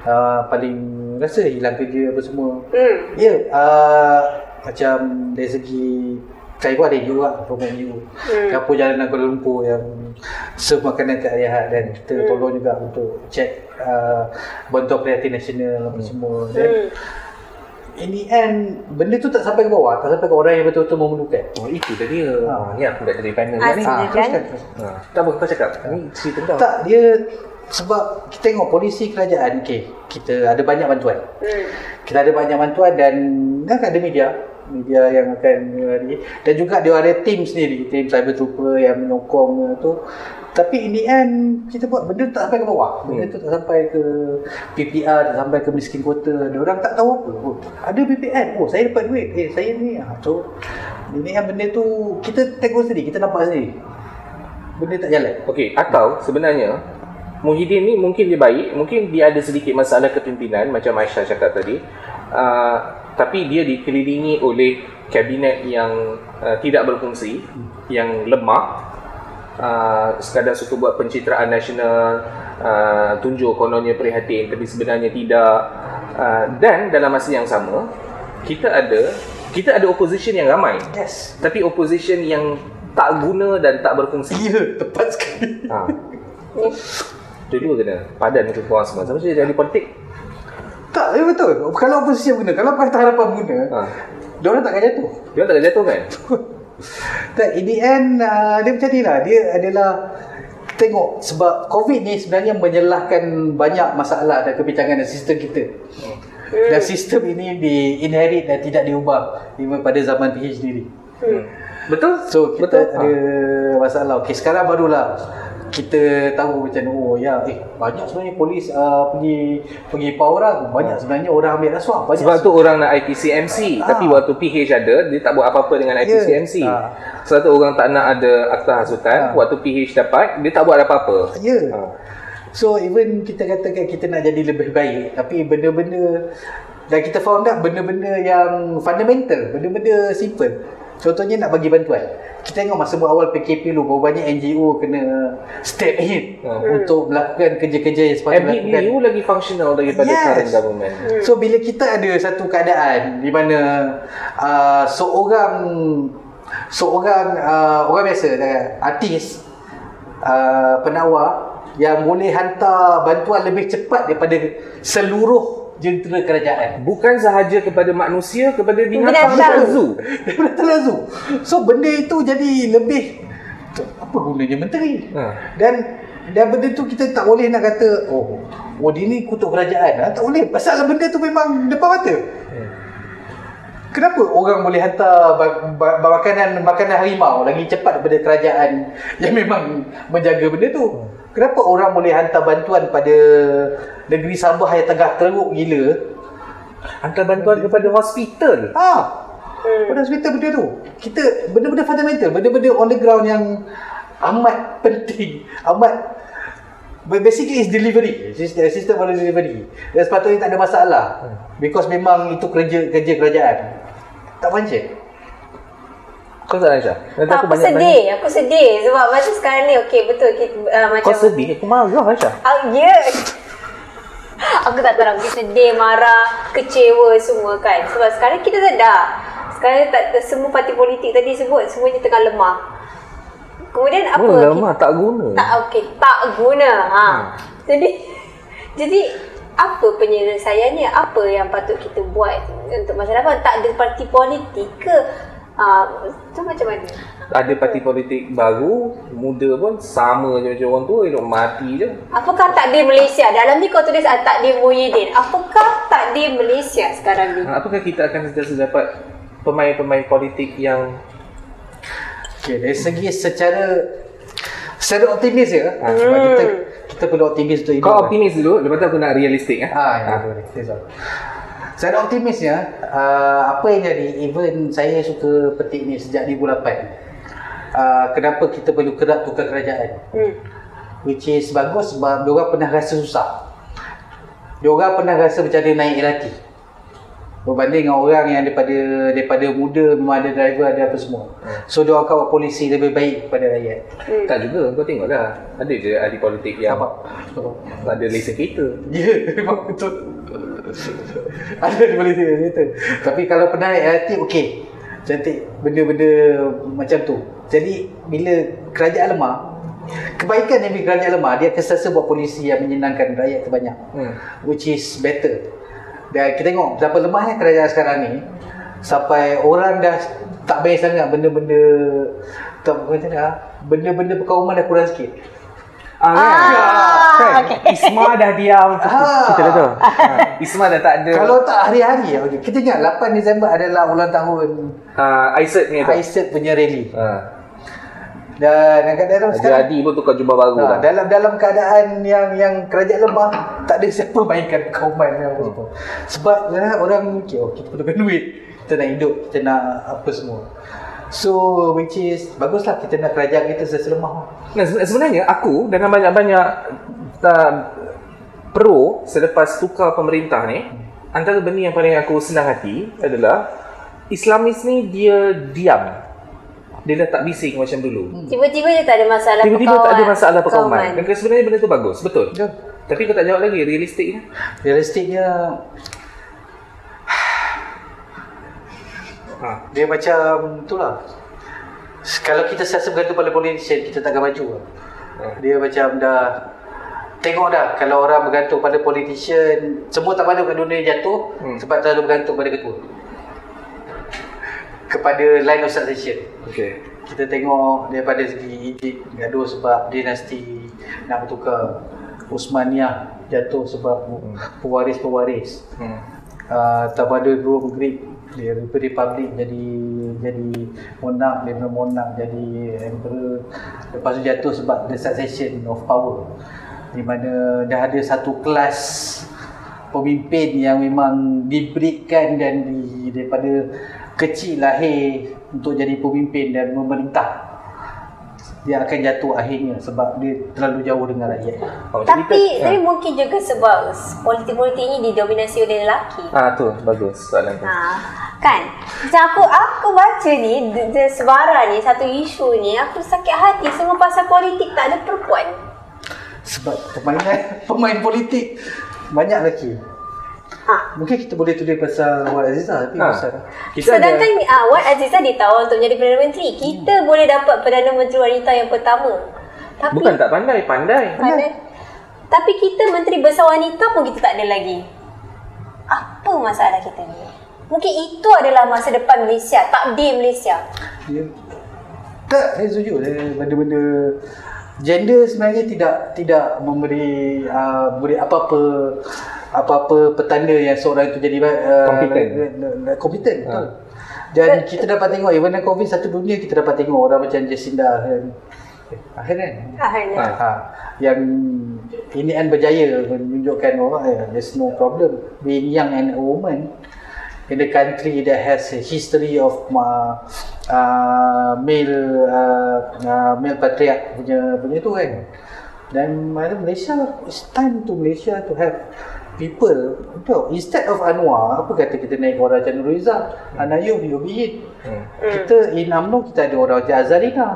uh, paling rasa hilang kerja apa semua Hmm. Ya, uh, macam dari segi saya pun ada juga program you. Hmm. Dapur jalanan Kuala Lumpur yang serve makanan ke Arihat dan kita Hmm. tolong juga untuk check uh, bantuan prihatin nasional apa semua. Dan Hmm. in the end, benda tu tak sampai ke bawah, tak sampai ke orang yang betul-betul memerlukan. Oh itu tadi dia. Ha. Ha. Ni aku dah jadi panel Ah, ni. silakan. teruskan. Ha. Tak apa kau cakap. Ni cerita kau. Tak, dia sebab kita tengok polisi kerajaan, okay, kita ada banyak bantuan. Hmm. Kita ada banyak bantuan dan kan ada media media yang akan ni. Dan juga dia ada team sendiri team cyber trooper yang menyokong tu. Tapi in the end kita buat benda tak sampai ke bawah. Benda tu tak sampai ke PPR tak sampai ke miskin kota dia orang tak tahu apa. Oh, ada BPN oh saya dapat duit. Eh saya ni ah so in the end benda tu kita tengok sendiri. Kita nampak sendiri. Benda tak jalan. Okey, atau sebenarnya Muhyiddin ni mungkin dia baik, mungkin dia ada sedikit masalah kepimpinan macam Aisyah cakap tadi. Uh, tapi dia dikelilingi oleh kabinet yang uh, tidak berfungsi, yang lemah. Uh, sekadar suka buat pencitraan nasional, uh, tunjuk kononnya prihatin tapi sebenarnya tidak. Uh, dan dalam masa yang sama, kita ada kita ada opposition yang ramai. yes Tapi opposition yang tak guna dan tak berfungsi. ya tepat sekali Ha. Dua-dua kena padan untuk korang semua. Sama saja jadi politik. tak ya betul kalau oposisi guna kalau Pakatan Harapan guna Ha. dia orang tak akan jatuh Dia tak ada jatuh kan? Tak, in the end uh, dia macam ni lah. Dia adalah tengok sebab COVID ni sebenarnya menyalahkan banyak masalah dan kebincangan dalam sistem kita. Dan sistem ini di inherit dan tidak diubah even pada zaman PH sendiri. Betul? So kita Betul. Betul. ada masalah. Okey sekarang barulah kita tahu macam oh ya eh banyak sebenarnya polis uh, pergi pergi pau orang banyak sebenarnya orang ambil rasuah banyak Sebab tu orang nak IPCMC Ah. Tapi waktu PH ada Dia tak buat apa-apa dengan IPCMC Ah. Sebab tu orang tak nak ada akta hasutan Ah. Waktu PH dapat Dia tak buat apa-apa Ya. Ha. So even kita katakan kita nak jadi lebih baik tapi benda-benda dan kita found out benda-benda yang fundamental, benda-benda simple. Contohnya nak bagi bantuan. Kita tengok masa awal PKP dulu berapa banyak NGO kena step in Ha. untuk melakukan kerja-kerja yang sepatutnya dilakukan. MBU lagi functional daripada Yes. current government So bila kita ada satu keadaan di mana uh, seorang seorang uh, orang biasa uh, artis uh, penawar yang boleh hantar bantuan lebih cepat daripada seluruh jentera kerajaan. Bukan sahaja kepada manusia Kepada binatang Binatang. dan zoo Daripada terlalu. So benda itu jadi lebih apa gunanya menteri? Ha. Dan dan benda tu kita tak boleh nak kata oh oh dia ni kutuk kerajaan. Ha? Tak boleh. Pasal benda tu memang depan mata. Kenapa orang boleh hantar ba- ba- makanan makanan harimau lagi cepat daripada kerajaan yang memang menjaga benda tu? Kenapa orang boleh hantar bantuan pada negeri Sabah yang tengah teruk gila? Hantar bantuan kepada hospital Ha. Pada hospital benda tu. Kita benda-benda fundamental, benda-benda on the ground yang amat penting, amat basically is delivery. Sistem sistem pada delivery. Dan sepatutnya tak ada masalah. Because memang itu kerja kerja kerajaan. Tak pancit. Kau tak Aisyah? Nanti Tak, aku sedih. Aku sedih sebab masa sekarang ni okey betul kita uh, macam Kau sedih? Aku marah Aisyah Uh, ya. Aku tak tahu mungkin sedih, marah, kecewa semua kan. Sebab sekarang kita sedar. Sekarang tak, semua parti politik tadi sebut semuanya tengah lemah. Kemudian apa? Apa? Lama tak guna Tak okey, tak guna. Ha. Jadi jadi apa penyelesaiannya? Apa yang patut kita buat untuk masa depan? Tak ada parti politik ke? Uh, tu macam mana? Ada parti politik baru Muda pun sama je macam orang tua Hidup mati je Apakah takdir Malaysia? Dalam ni kau tulis ah, takdir Muhyiddin. Apakah takdir Malaysia sekarang ni? Ha, Apakah kita akan sentiasa dapat Pemain-pemain politik yang Okay, dari segi secara secara optimis ya. Ha, sebab kita kita perlu optimis untuk hidup. Kau kan. optimis dulu Lepas tu aku nak realistik eh? Ah, ya, boleh. That's all. Secara optimisnya, uh, apa yang jadi, even saya suka petik ni sejak 2008. Uh, kenapa kita perlu kerak tukar kerajaan? Hmm. Which is bagus sebab diorang pernah rasa susah. Diorang pernah rasa macam dia naik LRT. Berbanding dengan orang yang daripada daripada muda memang ada driver ada apa semua. So diorang akan buat polisi lebih baik kepada rakyat. Tak juga Kau tengok lah Ada je ahli politik yang Apa? Tak ada lesen kereta Ya, memang betul. Ada di Malaysia betul. Tapi kalau pernah naik LRT okey. Cantik benda-benda macam tu. Jadi bila kerajaan lemah, kebaikan yang kerajaan lemah dia akan sentiasa buat polisi yang menyenangkan rakyat terbanyak. hmm. Which is better. Dan kita tengok betapa lemahnya kerajaan sekarang ni sampai orang dah tak baik sangat benda-benda tak macam mana ah, benda-benda perkauman dah kurang sikit. Ah, kan? Ah, kan? okey. Isma dah diam Ah. Kita dah tahu ha. Isma dah tak ada. Kalau tak hari-hari okay. Kita ingat 8 Disember adalah ulang tahun uh, ni tu. Aisat punya rally Ha. Dan kadang-kadang Haji sekarang Adi pun tukar jubah baru Ha, lah. dalam dalam keadaan yang yang kerajaan lemah tak ada siapa mainkan kauman yang apa semua. Sebab ya, orang okay, oh, kita perlukan duit. Kita nak hidup, kita nak apa semua. So which is baguslah kita nak kerajaan kita sentiasa lemah. Nah, se- sebenarnya aku dengan banyak-banyak uh, pro selepas tukar pemerintah ni, antara benda yang paling aku senang hati adalah Islamis ni dia diam. Dia dah tak bising macam dulu. Tiba-tiba dia tak ada masalah Tiba-tiba tak ada masalah perkauman. Dan sebenarnya benda tu bagus, betul. Betul. Tapi kau tak jawab lagi realistiknya. Realistiknya Ha. dia macam itulah. Kalau kita sentiasa bergantung pada politician, kita takkan maju. lah. Dia macam dah Tengok dah kalau orang bergantung pada politician Semua tak kat dunia jatuh Hmm. Sebab terlalu bergantung pada ketua Kepada line of succession. Okey. Kita tengok daripada segi Egypt gaduh sebab dinasti nak bertukar Uthmaniyah jatuh sebab pewaris-pewaris. Hmm. uh, Tamadun Rome Greek dia Republic jadi jadi monarch dia monarch jadi emperor. Lepas tu jatuh sebab the succession of power. Di mana dah ada satu kelas pemimpin yang memang diberikan dan di, daripada kecil lahir untuk jadi pemimpin dan memerintah dia akan jatuh akhirnya sebab dia terlalu jauh dengan rakyat Oh, Tapi kita- tapi mungkin juga sebab politik-politik ini didominasi oleh lelaki. Ah tu bagus soalan tu. Ha, kan? Macam aku aku baca ni sebarang ni satu isu ni aku sakit hati semua pasal politik tak ada perempuan. sebab permainan pemain politik banyak lelaki Ha. Mungkin kita boleh tulis pasal Wan Aziza tapi Ha. pasal Kita ada Sedangkan ah, Wan Aziza ditawar untuk menjadi Perdana Menteri. Kita boleh dapat Perdana Menteri wanita yang pertama. Tapi bukan tak pandai, pandai. pandai. Tapi kita Menteri Besar Wanita pun kita tak ada lagi. Apa masalah kita ni? Mungkin itu adalah masa depan Malaysia, takdir Malaysia. dia, tak saya setuju Dia benda-benda gender sebenarnya tidak tidak memberi uh, beri apa-apa apa-apa petanda yang seorang itu jadi uh, Kompeten. kompeten betul. Ha. Dan kita dapat tengok even dengan COVID satu dunia kita dapat tengok orang macam Jacinda kan. Akhir kan? Akhirnya. Ha. Ha, yang ini kan berjaya menunjukkan bahawa eh, there's no problem being young and a woman in the country that has a history of uh, uh, male uh, uh, male patriarch punya punya tu kan dan Malaysia it's time to Malaysia to have people betul instead of Anwar apa kata kita naik orang macam Nurul Izzah Anayu Yobiyin Hmm. kita in UMNO kita ada orang macam Azalina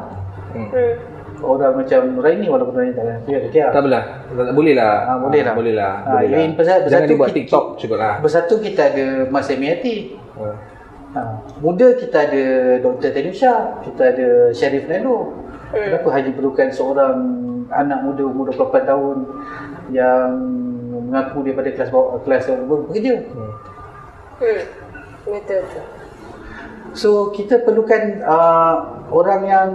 Hmm. Hmm. orang macam Nuraini walaupun Nuraini tak ada Tak apalah. Tak, tak boleh lah. Ah, boleh lah. Boleh lah. Ah, boleh lah. in pasal- Jangan bersatu dibuat kita- TikTok cukup lah. Bersatu kita ada Mas Emiati. Ha. Ha. Muda kita ada Dr. Tenusha, kita ada Syarif Nando. Kenapa hanya perlukan seorang anak muda umur 28 tahun yang mengaku daripada kelas bawah kelas bawah bekerja. Hmm. Hmm. Betul betul. So kita perlukan uh, orang yang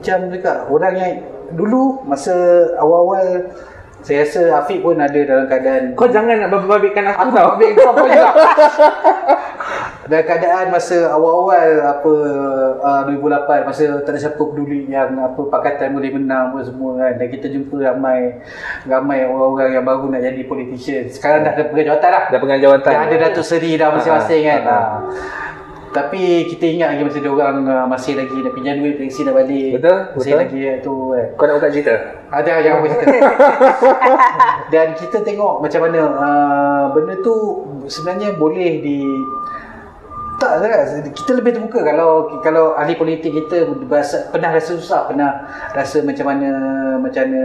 macam dekat orang yang dulu masa awal-awal saya rasa Afiq pun ada dalam keadaan Kau jangan nak babitkan aku, Aku tau. tak ambil kau pun juga. Dalam keadaan masa awal-awal apa uh, 2008 masa tak ada siapa peduli yang apa pakatan boleh menang apa semua kan dan kita jumpa ramai ramai orang-orang yang baru nak jadi politician. Sekarang dah ada pegang jawatan lah. Dah pegang jawatan. Dah ada Datuk Seri dah masing-masing Ha, kan. Ha. Tapi kita ingat lagi masa dia orang uh, masih lagi nak pinjam duit pensi nak balik. Betul, Masih betul. lagi uh, tu kan. Kau nak buka cerita? Ada yang apa cerita. Dan kita tengok macam mana uh, benda tu sebenarnya boleh di tak kan? Kita lebih terbuka. Kalau kalau ahli politik kita berasa, pernah rasa susah pernah rasa macam mana macam mana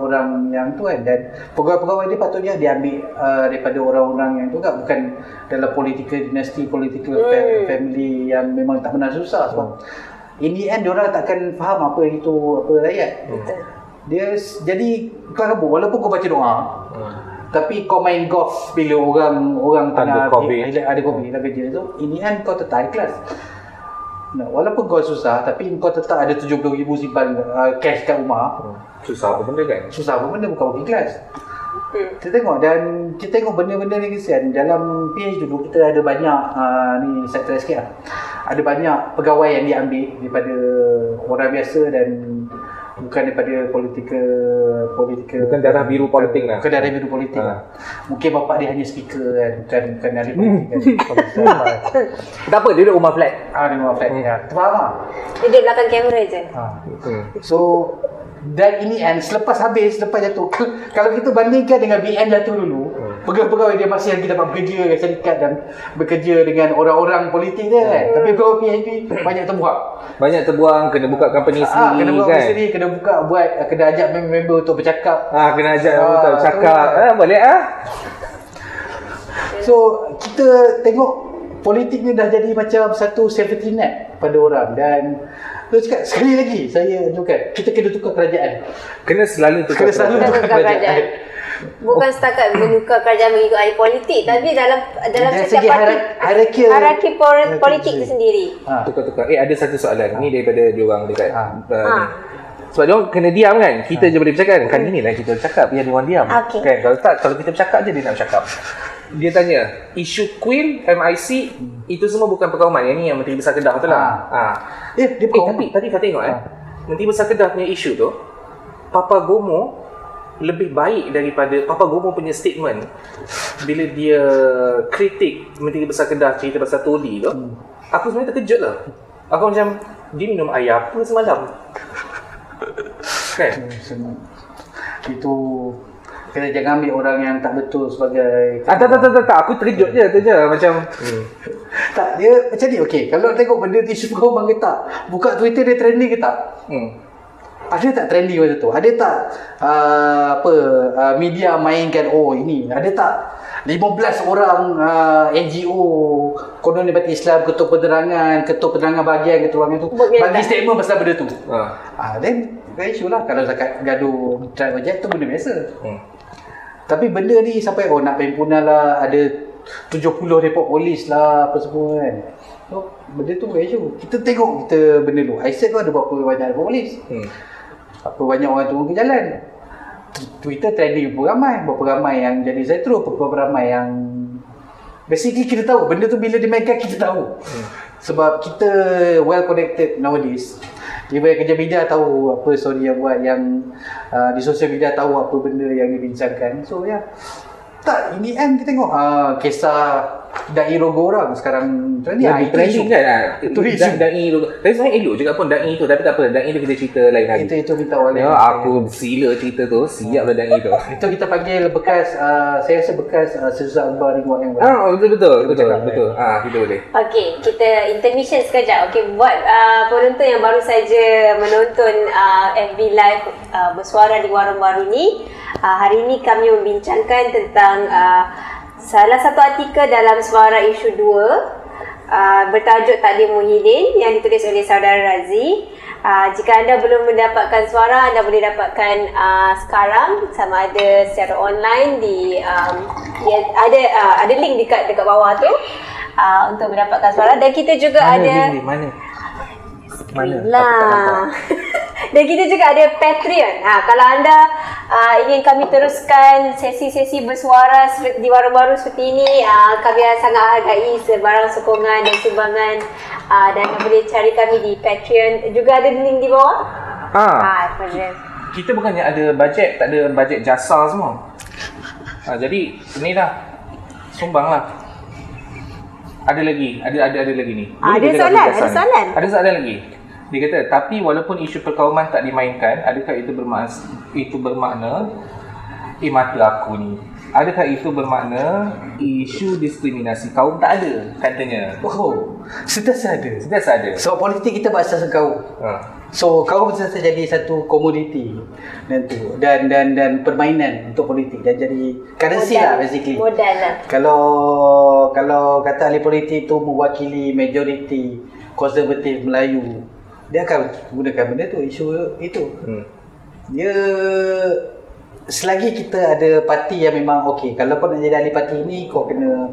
orang yang tu kan? Dan pegawai-pegawai dia patutnya diambil uh, daripada orang-orang yang tu kan? Bukan dalam political dinasti political Hmm. family yang memang tak pernah susah. Sebab in the end diorang takkan faham apa itu apa rakyat. Betul. dia jadi kau kabur walaupun kau baca doa Hmm. Tapi kau main golf bila orang orang Ada tengah COVID. ada ada COVID dalam kerja tu ini kan kau tetap high class nah, walaupun kau susah tapi kau tetap ada 70,000 simpan uh, cash kat rumah. Susah apa benda kan? susah pun benda bukan working class Hmm. Kita tengok dan kita tengok benda-benda ni kesian dalam PH dulu kita ada banyak uh, ni sektor sikit lah. Ada banyak pegawai yang diambil daripada orang biasa dan bukan daripada politika politika Bukan darah biru politik lah. Bukan darah biru politik Ha. lah. Mungkin bapak dia hanya speaker kan bukan bukan ahli politik kan. Tak apa, dia duduk rumah flat. ah dia rumah flat. Ya, kita faham ah. Duduk belakang kamera je. Ha. Hmm. So dan ini and selepas habis selepas jatuh kalau kita bandingkan dengan BN jatuh dulu pegawai-pegawai dia masih lagi dapat bekerja dengan syarikat dan bekerja dengan orang-orang politik dia kan tapi pegawai PHP banyak terbuang Banyak terbuang, kena buka company ah, sendiri kena buat kan. sendiri kena buka buat kena ajak member-member untuk bercakap Ah, kena ajak Ah, orang tahu cakap. betul. Ah, boleh ah. so kita tengok politik ni dah jadi macam satu safety net pada orang dan Saya cakap sekali lagi saya ajukan kita kena tukar kerajaan. Kena selalu tukar Kena selalu Tukar tukar kerajaan. Bukan setakat menukar kerajaan mengikut ahli politik tapi dalam dalam Dari setiap segi parti hierar- hierarki hierarki politik itu sendiri. Ha. Tukar-tukar. Eh ada satu soalan. Ni daripada diorang dekat. Ha. Uh, Ha. Sebab diorang kena diam kan. Kita je boleh bercakap kan. Kan ini lah kita bercakap. Biar diorang diam. Okey. Kan kalau tak kalau kita bercakap je dia nak bercakap. Dia tanya, isu Queen, MIC, itu semua bukan perkauman. Yang ni yang Menteri Besar Kedah tu lah. Ha. Eh, dia Eh, tapi tadi kau tengok eh. Ha. Menteri Besar Kedah punya isu tu, Papa Gomo lebih baik daripada Papa Gomo punya statement bila dia kritik Menteri Besar Kedah cerita pasal Todi tu. Hmm. Aku sebenarnya terkejut lah. Aku macam, dia minum air apa semalam? kan? Itu kita jangan ambil orang yang tak betul sebagai Ah, tak, tak, tak, tak, tak. Aku terkejut je tu je. Macam, hmm. tak dia macam ni okey kalau tengok benda isu perkauman ke tak buka Twitter dia trending ke tak hmm. Ada tak trending macam tu ada tak uh, apa uh, media mainkan oh ini ada tak 15 orang uh, NGO konon Parti Islam ketua penerangan ketua penerangan bahagian ketua bahagian tu bagi statement pasal benda tu Ha. ah then very sure lah kalau zakat gaduh drive ojek tu benda biasa Hmm. tapi benda ni sampai oh nak perhimpunan lah ada 70 report polis lah apa semua kan. So benda tu bukan isu. Kita tengok kita benda tu. Isaac tu ada berapa banyak report polis. Hmm. Apa banyak orang turun ke jalan. Twitter trending berapa ramai. Berapa ramai yang jadi zetro. Berapa ramai yang Basically kita tahu benda tu bila dimainkan kita tahu. Hmm. Sebab kita well connected nowadays. Even yang kerja media tahu apa story yang buat yang uh, di sosial media tahu apa benda yang dibincangkan. So ya. Yeah. Tak, ini kan kita tengok uh, kisah dai rogo orang sekarang trending. Ah, Lagi itu trending isu. kan lah. Itu isu. Da- Da'i tu. Tapi sebenarnya elok juga pun Da'i tu. Tapi tak apa. Da'i tu kita cerita lain hari. Itu itu kita oleh. Ya, aku sila cerita tu. Siap lah Da'i tu. Itu kita panggil bekas uh, saya rasa bekas uh, Akbar Ringwat yang baru. Ah, betul betul betul cakap, betul. Ah, kita boleh. Okey, kita intermission sekejap. Okey, buat uh, penonton yang baru saja menonton uh, FB Live uh, bersuara di warung baru ni, uh, hari ini kami membincangkan tentang uh, salah satu artikel dalam Suara Isu 2 uh, bertajuk Takdir Muhyiddin yang ditulis oleh saudara Razi. Uh, jika anda belum mendapatkan suara, anda boleh dapatkan uh, sekarang sama ada secara online di um, dia, ada uh, ada link dekat dekat bawah tu uh, untuk mendapatkan suara dan kita juga Mana ada link ni? Mana? Mana? Aku tak lah. Dan kita juga ada Patreon. Ha, kalau anda uh, ingin kami teruskan sesi-sesi bersuara di warung baru seperti ini, uh, kami sangat hargai sebarang sokongan dan sumbangan uh, dan boleh cari kami di Patreon. Juga ada link di bawah. Ah, Ha, Patreon. kita bukannya ada bajet, tak ada bajet jasa semua. Ah, jadi ni lah. Sumbang lah. Ada lagi, ada ada ada lagi ni. Ada soalan, ada soalan. Ada soalan lagi. Dia kata, tapi walaupun isu perkauman tak dimainkan, adakah itu bermakna itu bermakna eh mata aku ni. Adakah itu bermakna isu diskriminasi kaum tak ada katanya. Oh, sentiasa ada. Sentiasa ada. So politik kita berasas kaum. Ha. So kaum sentiasa jadi satu komoditi dan tu dan dan dan permainan untuk politik dan jadi currency Modal. lah basically. Modal lah. Kalau kalau kata ahli politik tu mewakili majoriti konservatif Melayu, dia akan gunakan benda tu isu itu. Hmm. Dia selagi kita ada parti yang memang okey, kalau kau nak jadi ahli parti ini kau kena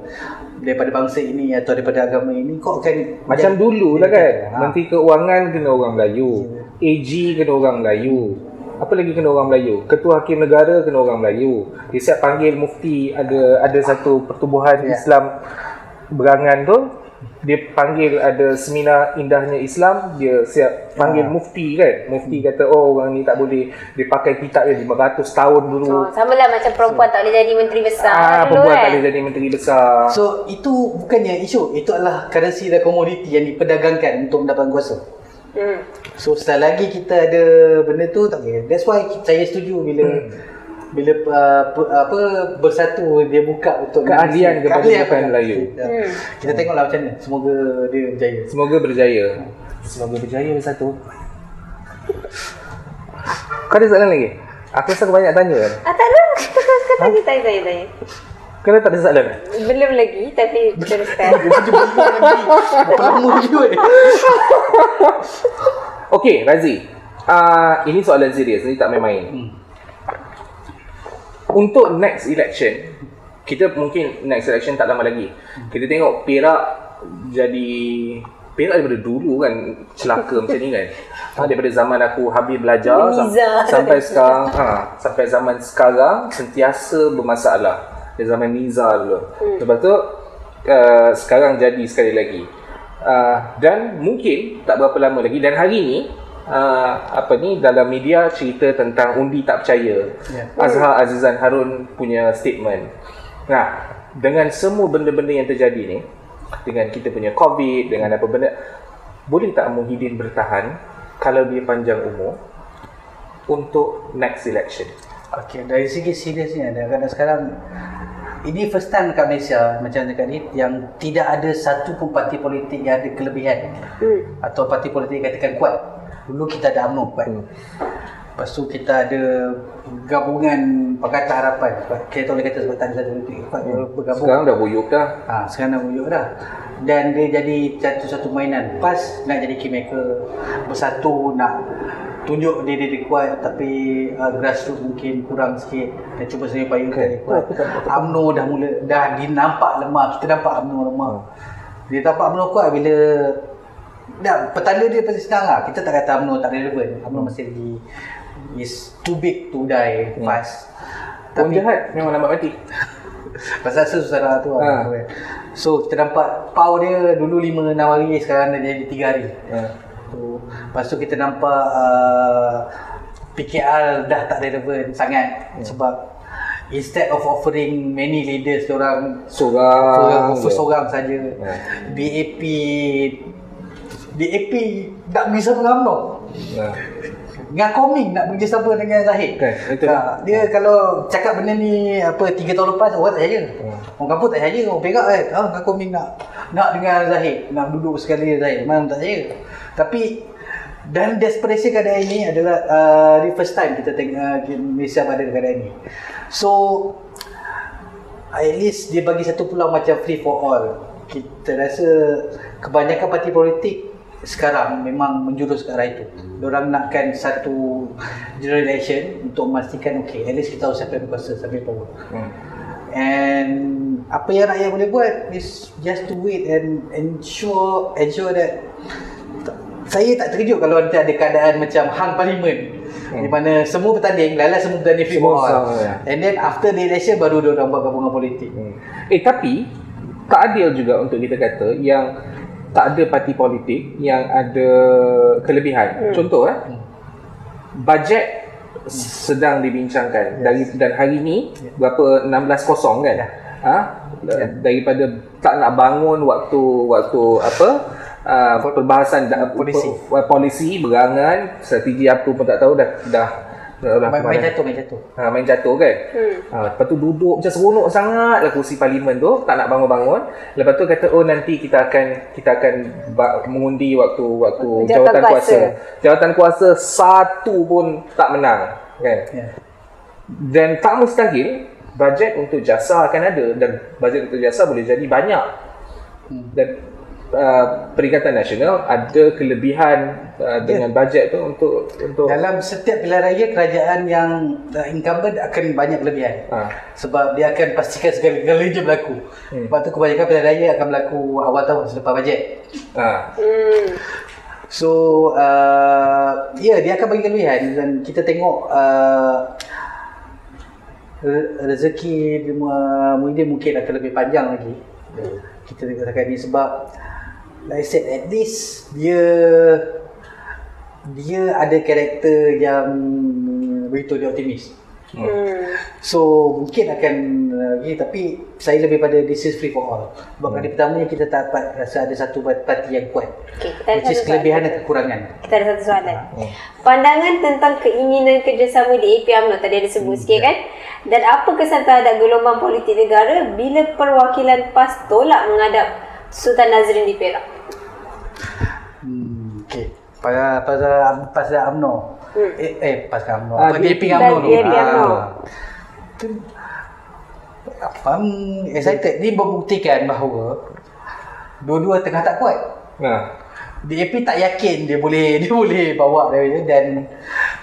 daripada bangsa ini atau daripada agama ini kau akan Macam jadi- dulu lah kan Ha. Menteri Keuangan kena orang Melayu AG kena orang Melayu Apa lagi kena orang Melayu? Ketua Hakim Negara kena orang Melayu. Dia siap panggil mufti ada ada satu pertubuhan Ya. Islam berangan tu dia panggil ada seminar indahnya Islam dia siap panggil Ah. mufti kan mufti kata oh orang ni tak boleh dia pakai kitab dia 500 tahun dulu Oh, sama lah macam perempuan tak boleh jadi menteri besar ah dulu perempuan kan. tak boleh jadi menteri besar So itu bukannya isu, itu adalah currency dan komoditi yang diperdagangkan untuk mendapatkan kuasa. Hmm. So sekali lagi kita ada benda tu tak boleh. That's why saya setuju bila bila uh, pe- apa bersatu dia buka untuk Keahlian kepada Keahlian kepada- Melayu. Ya. Hmm. Kita tengoklah macam mana. Semoga dia berjaya. semoga berjaya semoga berjaya bersatu kau ada soalan lagi aku rasa kau banyak tanya kan Ah tak ada. Kau tanya tanya tanya tanya. kau dah tak ada soalan Belum lagi tapi teruskan. Berapa lama juga ni? Okey, Razi. Uh, ini soalan serius, ni tak main-main. Hmm. Untuk next election, kita mungkin next election tak lama lagi. Kita tengok Perak jadi Perak daripada dulu kan celaka macam ni kan. Ha, daripada zaman aku habis belajar sam- sampai sekarang, ha, sampai zaman sekarang sentiasa bermasalah. Dari zaman Niza dulu. Lepas tu uh, sekarang jadi sekali lagi. Uh, dan mungkin tak berapa lama lagi dan hari ni uh, apa ni dalam media cerita tentang undi tak percaya. Ya. Azhar Azizan Harun punya statement. Nah, dengan semua benda-benda yang terjadi ni, dengan kita punya COVID, dengan apa benda, boleh tak Muhyiddin bertahan kalau dia panjang umur untuk next election? Okey, dari segi seriusnya dan kadang sekarang ini first time dekat Malaysia macam cakap ni yang tidak ada satu pun parti politik yang ada kelebihan Hmm. atau parti politik yang katakan kuat. Dulu kita ada UMNO kuat. Hmm. Lepas tu kita ada gabungan Pakatan Harapan. Kita boleh kata sebab tak ada satu hmm. bergabung. Sekarang dah buyuk dah. Ha, sekarang dah wujud dah. Dan dia jadi satu-satu mainan. PAS nak jadi kingmaker. Bersatu nak tunjuk diri dia kuat tapi uh, grassroots mungkin kurang sikit dan cuba saya payung okay. dia kuat. UMNO dah mula dah dinampak lemah. Kita nampak UMNO lemah. Dia nampak UMNO kuat bila Dah, petanda dia pasti senang lah. Kita tak kata UMNO tak relevan. UMNO masih lagi is too big to die fast. Orang jahat memang lambat mati. Pasal susah tu Ha. ha. So kita nampak pau dia dulu 5 6 hari sekarang dah jadi 3 hari. Ha. So, lepas tu kita nampak uh, PKR dah tak relevan sangat Hmm. sebab instead of offering many leaders orang Seorang. offer je. seorang saja. Ha. BAP BAP nak pergi sama dengan UMNO. Ha. Dengan Koming nak pergi sama dengan Zahid. Kan, itu. Ha, dia kalau cakap benda ni apa 3 tahun lepas orang tak percaya. Hmm. Orang kampung tak percaya, orang Perak kan. Ha, dengan Koming nak nak dengan Zahid, nak duduk sekali dengan Zahid. Memang tak percaya. Tapi dan desperation keadaan ini adalah uh, the first time kita tengok uh, Malaysia pada keadaan ini. So at least dia bagi satu peluang macam free for all. Kita rasa kebanyakan parti politik sekarang memang menjurus ke arah itu. Diorang nakkan satu general election untuk memastikan okay, at least kita tahu siapa yang berkuasa, siapa yang power. Hmm. And apa yang rakyat boleh buat is just to wait and ensure ensure that saya tak terkejut kalau nanti ada keadaan macam hang parlimen hmm. di mana semua bertanding, lala semua bertanding free Semua for all. sama, ya. And then after the election baru dia orang buat gabungan politik. Hmm. Eh tapi tak adil juga untuk kita kata yang tak ada parti politik yang ada kelebihan. Hmm. Contoh eh. Bajet sedang dibincangkan yes. dari dan hari ni berapa 16 kosong kan. Ha? Daripada tak nak bangun waktu waktu apa? Uh, perbahasan da, Polisi. per- polisi berangan strategi apa pun tak tahu dah, dah Main, main jatuh, main jatuh. Ha, main jatuh kan. Hmm. Ha, lepas tu duduk macam seronok sangat lah kursi parlimen tu, tak nak bangun-bangun. Lepas tu kata oh nanti kita akan kita akan mengundi waktu waktu Jawatan jawatan, kuasa. kuasa. Jawatan kuasa satu pun tak menang, kan? Ya. Dan tak mustahil bajet untuk jasa akan ada dan bajet untuk jasa boleh jadi banyak. Hmm. Dan uh, Perikatan Nasional ada kelebihan uh, dengan bajet tu untuk untuk Dalam setiap pilihan raya kerajaan yang uh, incumbent akan banyak kelebihan. ha, Sebab dia akan pastikan segala-galanya berlaku. Hmm. Lepas tu kebanyakan pilihan raya akan berlaku awal tahun selepas bajet. ha. Hmm. So uh, ya yeah, dia akan bagi kelebihan dan kita tengok uh, re- rezeki Muhyiddin mungkin akan lebih panjang lagi. Kita katakan ni sebab like I said at least dia dia ada karakter yang begitu dia optimis. Hmm. So mungkin akan lagi tapi saya lebih pada this is free for all. Sebab kali pertamanya kita tak dapat rasa ada satu parti yang kuat. Okey, kita ada Which is satu kelebihan soalan. dan kekurangan. Kita ada satu soalan. Pandangan tentang keinginan kerjasama di AP UMNO tadi ada sebut sikit kan? Dan apa kesan terhadap gelombang politik negara bila perwakilan PAS tolak menghadap Sultan Nazrin di Perak? Hmm, okey. Pada pada pasal UMNO. Hmm. Eh, eh pasal UMNO. Ah, UMNO tu. DAP UMNO. Ah. Tu apa hmm, excited ni membuktikan bahawa dua-dua tengah tak kuat. Ha. DAP tak yakin dia boleh dia boleh bawa dia dan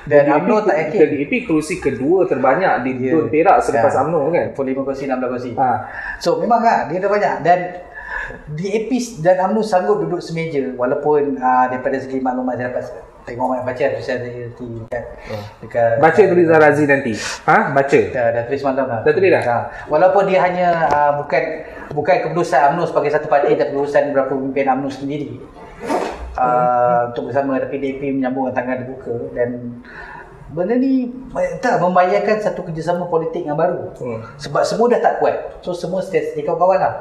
dan UMNO tak yakin. Dan DAP kerusi kedua terbanyak di Ya. Tun Perak selepas Ya. UMNO kan. 45 kursi 16 kursi. Ha. So memang kan dia dah banyak dan DAP dan UMNO sanggup duduk semeja walaupun uh, daripada segi maklumat saya dapat tengok banyak baca tulisan saya di dekat dekat Baca tulisan Razi nanti. Ha? Baca. dah, dah tulis malam dah. Dah tulis dah? Ha. Walaupun dia hanya uh, bukan bukan keputusan UMNO sebagai satu parti tapi keputusan beberapa pemimpin UMNO sendiri. Uh, untuk bersama tapi DAP menyambung tangan terbuka dan benda ni tak membayangkan satu kerjasama politik yang baru. Hmm. Sebab semua dah tak kuat. So semua setiap kawan-kawan lah.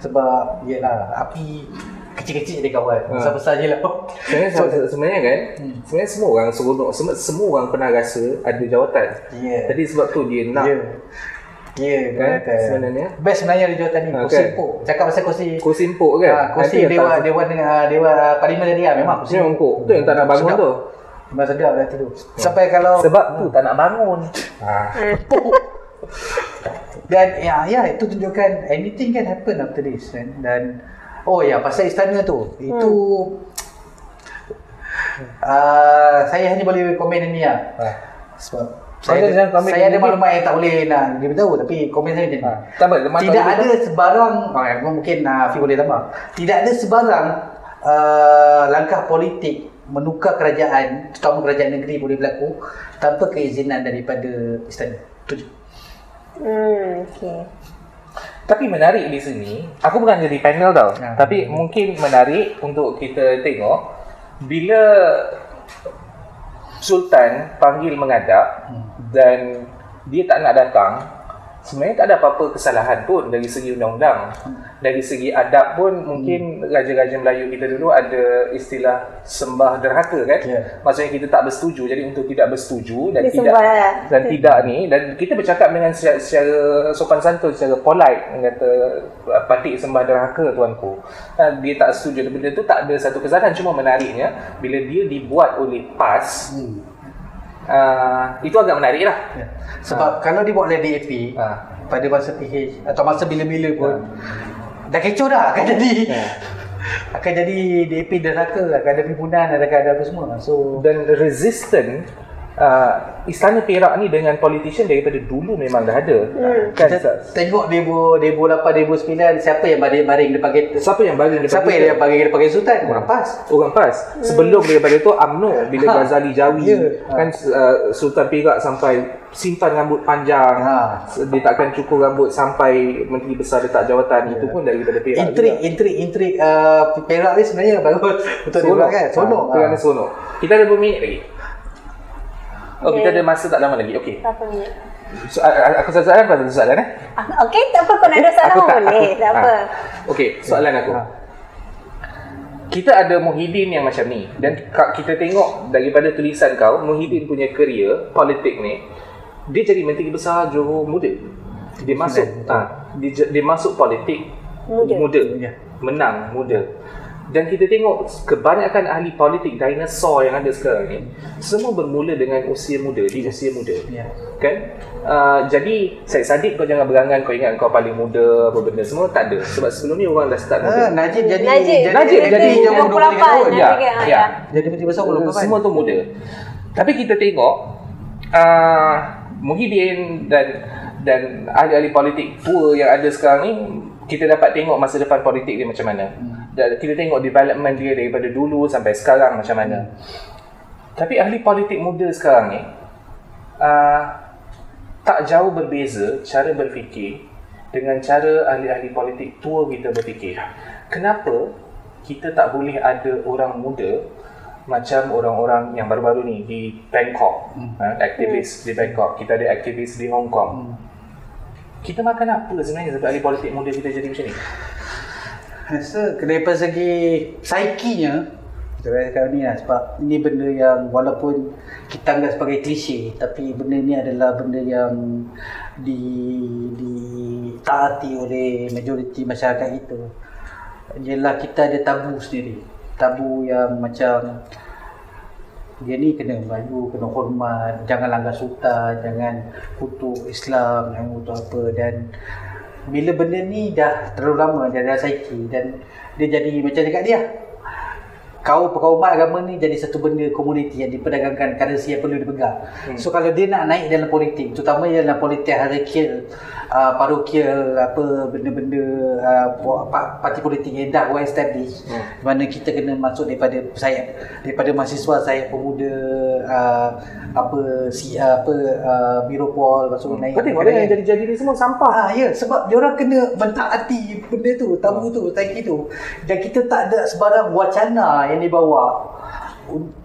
Sebab yelah api kecil-kecil jadi kawan. Ha. Besar-besar je lah. Sebenarnya, se- sebenarnya kan, sebenarnya semua orang seronok, semua, semua orang pernah rasa ada jawatan. Ya. Jadi sebab tu dia nak Ya. Ya, Kan, betul. sebenarnya. Best sebenarnya di jawatan ni. Ha, Kursi kan? empuk. Cakap pasal kursi kursi empuk kan. Ha, kursi Nanti dewa tak- dewan uh, dewa parlimen tadi lah memang kursi Kursi empuk. Tu yang tak nak bangun Sedap. tu. Memang sedap dah tidur. Sampai kalau Sebab tu tak nak bangun. Ha. Dan ya ya itu tunjukkan anything can happen after this kan. Dan oh ya pasal istana tu. Itu uh, saya hanya boleh komen ini lah. Ha. Sebab saya, ada, komen saya ada maklumat yang tak boleh nak diberitahu tapi komen saya macam. Ha. Lemak Tidak ada sebarang ah, mungkin uh, boleh tambah. Tidak ada sebarang uh, langkah politik menukar kerajaan, terutama kerajaan negeri boleh berlaku tanpa keizinan daripada istana. Itu je. Hmm, okey. Tapi menarik di sini, aku bukan jadi panel tau. Ha. Tapi mungkin menarik untuk kita tengok bila Sultan panggil menghadap dan dia tak nak datang, sebenarnya tak ada apa-apa kesalahan pun dari segi undang-undang. Dari segi adab pun mungkin raja-raja Melayu kita dulu ada istilah sembah derhaka kan. Ya. Maksudnya kita tak bersetuju. Jadi untuk tidak bersetuju dan Dia tidak sembah lah. dan tidak ni dan kita bercakap dengan secara, secara sopan santun secara polite kata patik sembah derhaka tuanku Ha, dia tak setuju benda tu tak ada satu kesalahan cuma menariknya bila dia dibuat oleh PAS Hmm. uh, itu agak menarik lah Ya. Sebab kalau dibuat oleh DAP Ha. pada masa PH atau masa bila-bila pun dah kecoh dah akan jadi Ya. akan jadi DAP derhaka akan ada pimpinan akan ada apa semua. So dan resistant uh, Istana Perak ni dengan politician daripada dulu memang dah ada kan kita tengok 2000 2008 2009 siapa yang baring-baring depan gate siapa yang bagi Siapa yang dia bagi depan gate sultan? Orang PAS. Orang PAS. Sebelum daripada tu UMNO bila Ha. Ghazali Jawi Ya. kan uh, Sultan Perak sampai simpan rambut panjang. Ha. Dia takkan cukur rambut sampai menteri besar letak jawatan itu pun daripada Perak. Intrik, juga. intrik, intrik uh, Perak ni sebenarnya bagus untuk dia kan. Sonok. Ha, kerana sonok. Kita ada berapa minit lagi? Oh, kita ada masa tak lama lagi. Okey. Berapa minit? So, aku soalan apa satu soalan eh? Ah, Okey, tak apa. Kau nak ada soalan Aku pun tak- boleh. aku- Tak ha. apa. Okey, soalan aku. Ha. Kita ada Muhyiddin yang macam ni dan kita tengok daripada tulisan kau Muhyiddin punya career politik ni dia jadi menteri besar Johor muda. Dia masuk ah dia, dia masuk politik Muda. muda. Ya. Menang muda. Dan kita tengok kebanyakan ahli politik dinosaur yang ada sekarang ni semua bermula dengan usia muda, di usia muda. Ya. Kan? Uh, jadi Syed Saddiq kau jangan berangan kau ingat kau paling muda apa benda semua tak ada. Sebab sebelum ni orang dah start muda. Ah, Najib jadi Najib. jadi Najib jadi jauh 28 tahun. Ya, ya. Ya. Jadi menteri besar kapan? Semua tu muda. Tapi kita tengok uh, Muhyiddin dan dan ahli-ahli politik tua yang ada sekarang ni kita dapat tengok masa depan politik dia macam mana. Dan kita tengok development dia daripada dulu sampai sekarang macam mana. Tapi ahli politik muda sekarang ni uh, tak jauh berbeza cara berfikir dengan cara ahli-ahli politik tua kita berfikir. Kenapa kita tak boleh ada orang muda macam orang-orang yang baru-baru ni di Bangkok, hmm. uh, aktivis di Bangkok, kita ada aktivis di Hong Kong. Hmm. Kita makan apa sebenarnya sampai ahli politik muda kita jadi macam ni? Rasa daripada segi psikinya kita cakap ni lah sebab ini benda yang walaupun kita anggap sebagai klise tapi benda ni adalah benda yang di ditaati oleh majoriti masyarakat kita. Ialah kita ada tabu sendiri. Tabu yang macam dia ni kena Melayu, kena hormat, jangan langgar sultan, jangan kutuk Islam, jangan kutuk apa dan bila benda ni dah terlalu lama dia dah psyche dan dia jadi macam dekat dia kau perkauman agama ni jadi satu benda komuniti yang diperdagangkan currency yang perlu dipegang. Hmm. So kalau dia nak naik dalam politik, terutama dalam politik hierarchical, uh, parokial, apa benda-benda uh, parti politik yang dah well established, hmm. mana kita kena masuk daripada saya daripada mahasiswa saya pemuda uh, apa si uh, apa uh, biro pol masuk hmm. naik. Kau tengok yang jadi-jadi ni semua sampah. Ah ya, sebab dia orang kena mentaati benda tu, tabu hmm. tu, tangki tu. Dan kita tak ada sebarang wacana yang dibawa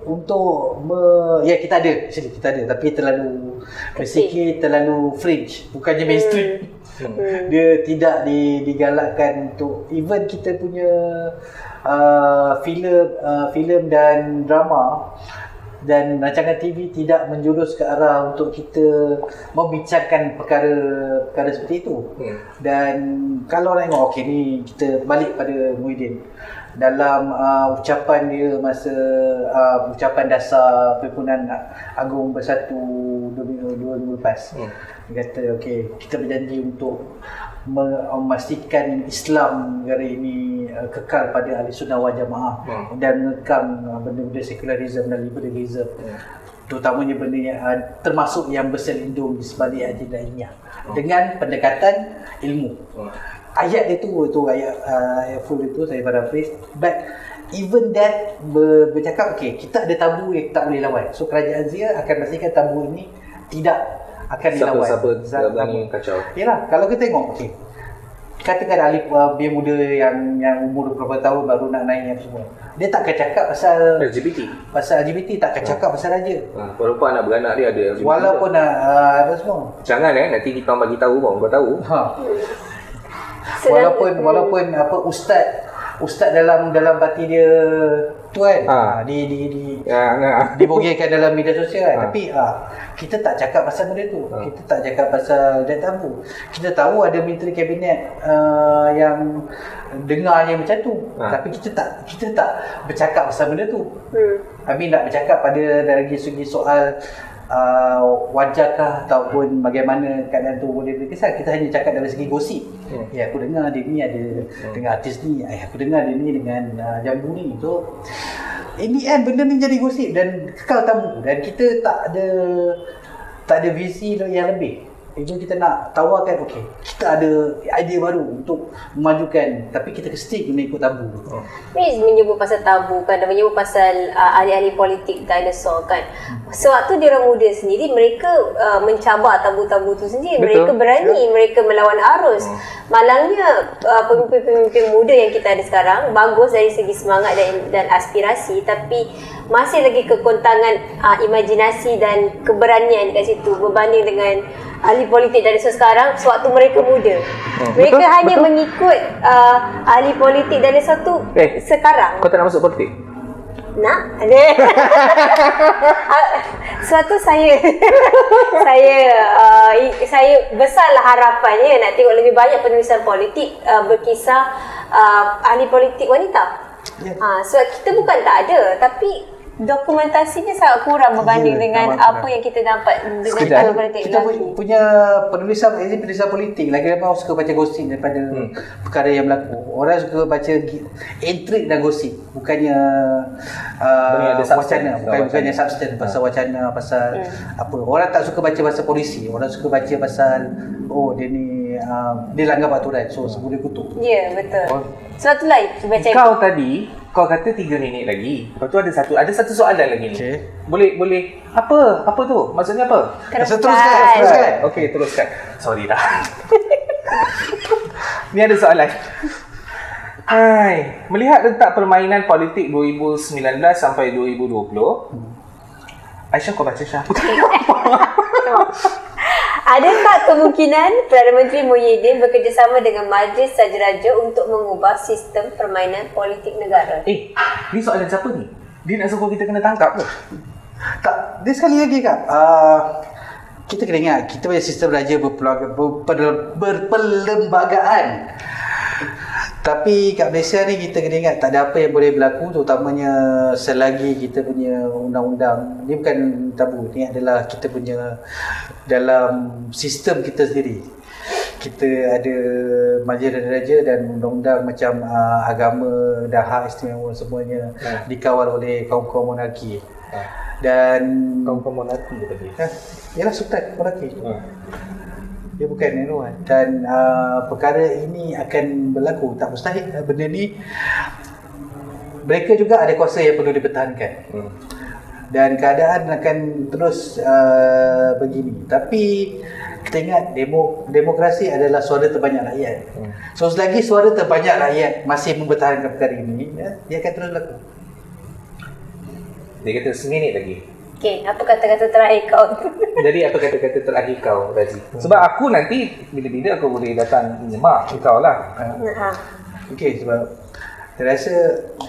untuk me, ya kita ada actually kita ada tapi terlalu basically terlalu fringe bukannya mainstream hmm. hmm. dia tidak di, digalakkan untuk even kita punya uh, filem uh, filem dan drama dan rancangan TV tidak menjurus ke arah untuk kita membincangkan perkara-perkara seperti itu. Hmm. Dan kalau nak tengok, okey ni kita balik pada Muhyiddin dalam uh, ucapan dia masa uh, ucapan dasar Perhimpunan Agung Bersatu 2000 lepas. Hmm. Dia kata okey kita berjanji untuk memastikan Islam negara ini uh, kekal pada ahli sunnah wal jamaah hmm. dan mengekang uh, benda-benda sekularisme dan liberalisme. Hmm. Terutamanya benda yang uh, termasuk yang berselindung di sebalik agenda ilmiah hmm. dengan pendekatan ilmu. Hmm ayat dia tu tu ayat uh, ayat full itu saya paraphrase but even that ber, bercakap okey kita ada tabu yang tak boleh lawan. So kerajaan Zia akan pastikan tabu ini tidak akan dilawan. siapa siapa berani kacau? Yalah kalau kita tengok okey katakan ahli uh, biar muda yang yang umur beberapa tahun baru nak naik yang semua. Dia tak akan cakap pasal LGBT pasal LGBT tak akan cakap pasal raja. Ha, walaupun anak beranak dia ada LGBT walaupun nak uh, apa semua. Jangan eh nanti kita bagi tahu kau tahu. Ha walaupun walaupun apa ustaz ustaz dalam dalam parti dia tu kan ha. di di di ya, nah. dibogirkan dalam media sosial kan ha. tapi ha, kita tak cakap pasal benda tu ha. kita tak cakap pasal dan tabu kita tahu ada menteri kabinet uh, yang dengarnya macam tu ha. tapi kita tak kita tak bercakap pasal benda tu hmm. I mean nak bercakap pada dari segi soal uh, wajarkah ataupun bagaimana keadaan tu boleh berkesan kita hanya cakap dari segi gosip. Hmm. ya aku dengar dia ni ada hmm. dengan artis ni. Eh, aku dengar dia ni dengan uh, jambu ni. So in the end benda ni jadi gosip dan kekal tabu dan kita tak ada tak ada visi yang lebih itu kita nak tawarkan okey kita ada idea baru untuk memajukan tapi kita kesti kena ikut tabu oh. ni menyebut pasal tabu kan dan menyebut pasal uh, ahli-ahli politik dinosaur kan hmm. sewaktu dia orang muda sendiri mereka uh, mencabar tabu-tabu tu sendiri Betul. mereka berani ya. mereka melawan arus hmm. malangnya uh, pemimpin-pemimpin muda yang kita ada sekarang bagus dari segi semangat dan, dan aspirasi tapi masih lagi kekontangan uh, imajinasi dan keberanian kat situ berbanding dengan ahli politik dari sekarang sewaktu mereka muda. Hmm. Mereka betul, hanya betul. mengikut uh, ahli politik dari satu eh, sekarang. Kau tak nak masuk politik? Nak? Ada. Ah, suatu saya saya uh, saya besarlah harapannya nak tengok lebih banyak penulisan politik uh, berkisah uh, ahli politik wanita. Yeah. Uh, sebab kita bukan tak ada tapi dokumentasinya sangat kurang berbanding yeah, dengan apa yang kita dapat dengan Sekejap, politik kita lagi. punya penulisan ini penulisan politik lagi orang suka baca gosip daripada hmm. perkara yang berlaku orang suka baca intrik dan gosip bukannya uh, wacana bukan bukannya substance pasal hmm. wacana pasal hmm. apa orang tak suka baca pasal polisi orang suka baca pasal oh dia ni uh, dia langgar peraturan so sebelum dia kutuk Ya, betul. Oh. Sebab tu lah macam Kau tadi kau kata 3 minit lagi. Lepas tu ada satu ada satu soalan lagi ni. Okey. Boleh boleh apa? Apa tu? Maksudnya apa? Teruskan, teruskan. Okey, teruskan. Sorry dah. ni ada soalan. Hai, melihat rentak permainan politik 2019 sampai 2020. Aisyah kau baca Syah. Adakah kemungkinan Perdana Menteri Muhyiddin bekerjasama dengan Majlis Sajaraja untuk mengubah sistem permainan politik negara? eh, ni soalan siapa ni? Dia nak suruh kita kena tangkap ke? tak dia sekali lagi kak uh, kita kena ingat kita punya sistem raja berpeluang, ber, berperlembagaan tapi kat Malaysia ni kita kena ingat tak ada apa yang boleh berlaku terutamanya selagi kita punya undang-undang ni bukan tabu ni adalah kita punya dalam sistem kita sendiri kita ada majlis raja dan undang-undang macam uh, agama dan hak istimewa semuanya Hmm. dikawal oleh kaum-kaum monarki Ha. dan Kau kau monarki tadi. Ha, ialah sultan monarki Ha. Dia bukan Eroan dan uh, perkara ini akan berlaku tak mustahil uh, benda ni mereka juga ada kuasa yang perlu dipertahankan Hmm. dan keadaan akan terus uh, begini tapi kita ingat demo, demokrasi adalah suara terbanyak rakyat Hmm. so selagi suara terbanyak rakyat masih mempertahankan perkara ini ya, dia akan terus berlaku Dia kata seminit lagi. Okey, apa kata-kata terakhir kau? Jadi apa kata-kata terakhir kau Razi? Sebab aku nanti bila-bila aku boleh datang menyemak kau lah. ha. Okey sebab saya rasa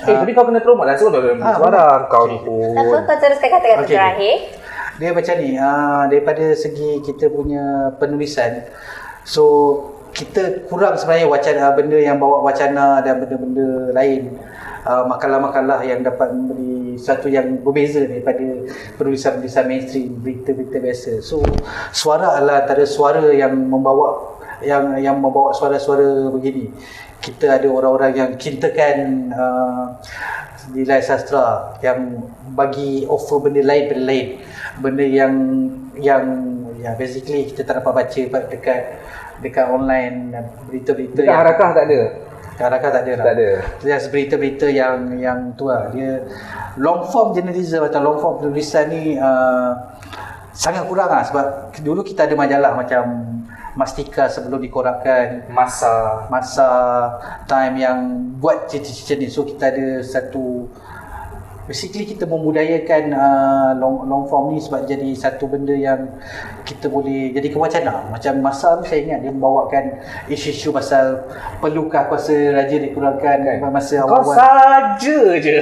Eh, tapi kau kena promote lah. Dah ada Ah, suara kau ni Tak apa, pun. kau teruskan kata-kata okey. terakhir. Dia macam ni, uh, daripada segi kita punya penulisan, so kita kurang sebenarnya wacana benda yang bawa wacana dan benda-benda lain. Uh, makalah-makalah yang dapat memberi satu yang berbeza daripada penulisan-penulisan mainstream, berita-berita biasa. So, suara adalah antara suara yang membawa yang yang membawa suara-suara begini. Kita ada orang-orang yang cintakan uh, nilai sastra yang bagi offer benda lain benda lain benda yang yang ya basically kita tak dapat baca dekat dekat online berita-berita Dekat harakah tak ada. Harakah tak ada lah. Tak ada. Just berita-berita yang yang tu lah. Dia long form journalism atau long form penulisan ni uh, sangat kurang lah sebab dulu kita ada majalah macam Mastika sebelum dikorakkan Masa. masa time yang buat cerita-cerita ni so kita ada satu basically kita membudayakan uh, long, long form ni sebab jadi satu benda yang kita boleh jadi kewacana macam masa tu saya ingat dia membawakan isu-isu pasal perlukah kuasa raja dikurangkan kan? masa Kau awal-awal saja je.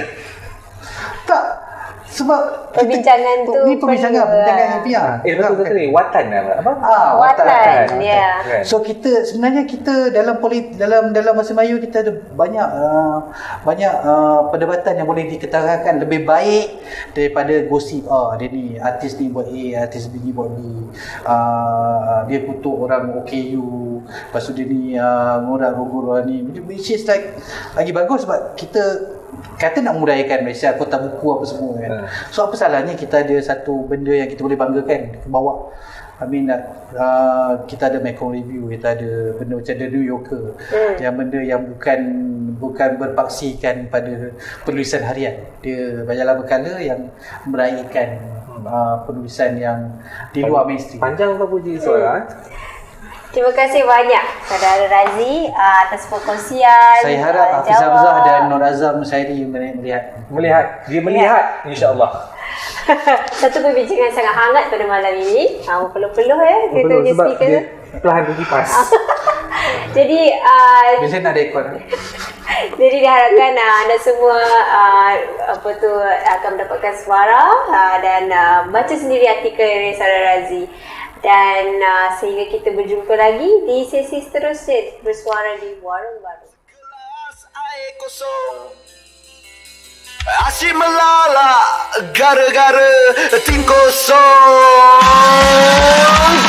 Sebab Perbincangan tu ni perbincangan perlu perbincangan lah. yang PR Eh, betul betul ni. Watan apa? apa? ah Watan, ya. Kan? So kita sebenarnya kita dalam polit dalam dalam bahasa Melayu kita ada banyak uh, banyak uh, perdebatan yang boleh diketengahkan lebih baik daripada gosip ah dia ni artis ni buat A artis ni buat B uh, dia kutuk orang OKU lepas tu dia ni uh, ngorak rogo orang ni which is like lagi bagus sebab kita kata nak mudayakan Malaysia kota buku apa semua kan Hmm. so apa salahnya kita ada satu benda yang kita boleh banggakan ke bawah I mean uh, kita ada Mekong Review, kita ada benda macam The New Yorker Hmm. yang benda yang bukan bukan berpaksikan pada penulisan harian. Dia majalah berkala yang meraihkan uh, penulisan yang di luar mainstream. Panjang kau puji suara. eh? Terima kasih banyak Saudara Razi uh, atas perkongsian. Saya harap uh, Hafiz. Hamzah dan Nur Azam Saidi melihat. Melihat. Dia melihat. InsyaAllah. Satu perbincangan sangat hangat pada malam ini. Uh, peluh-peluh ya kita Betul, punya sebab speaker dia tu. perlahan berkipas. Jadi uh, Bila nak rekod. Jadi diharapkan uh, anda semua uh, apa tu akan mendapatkan suara uh, dan uh, baca sendiri artikel dari Saudara Razi dan uh, sehingga kita berjumpa lagi di sesi seterusnya bersuara di warung baru. Kelas air kosong. Asyik melala gara-gara ting kosong.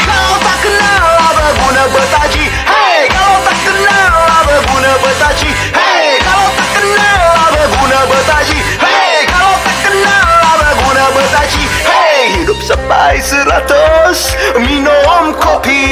Kau tak kenal apa guna bertaji. Hey, kau tak kenal apa guna bertaji. Hey, kau tak kenal apa guna bertaji. Hey, kau tak kenal apa guna bertaji. sub sa pai zlatos minom kopi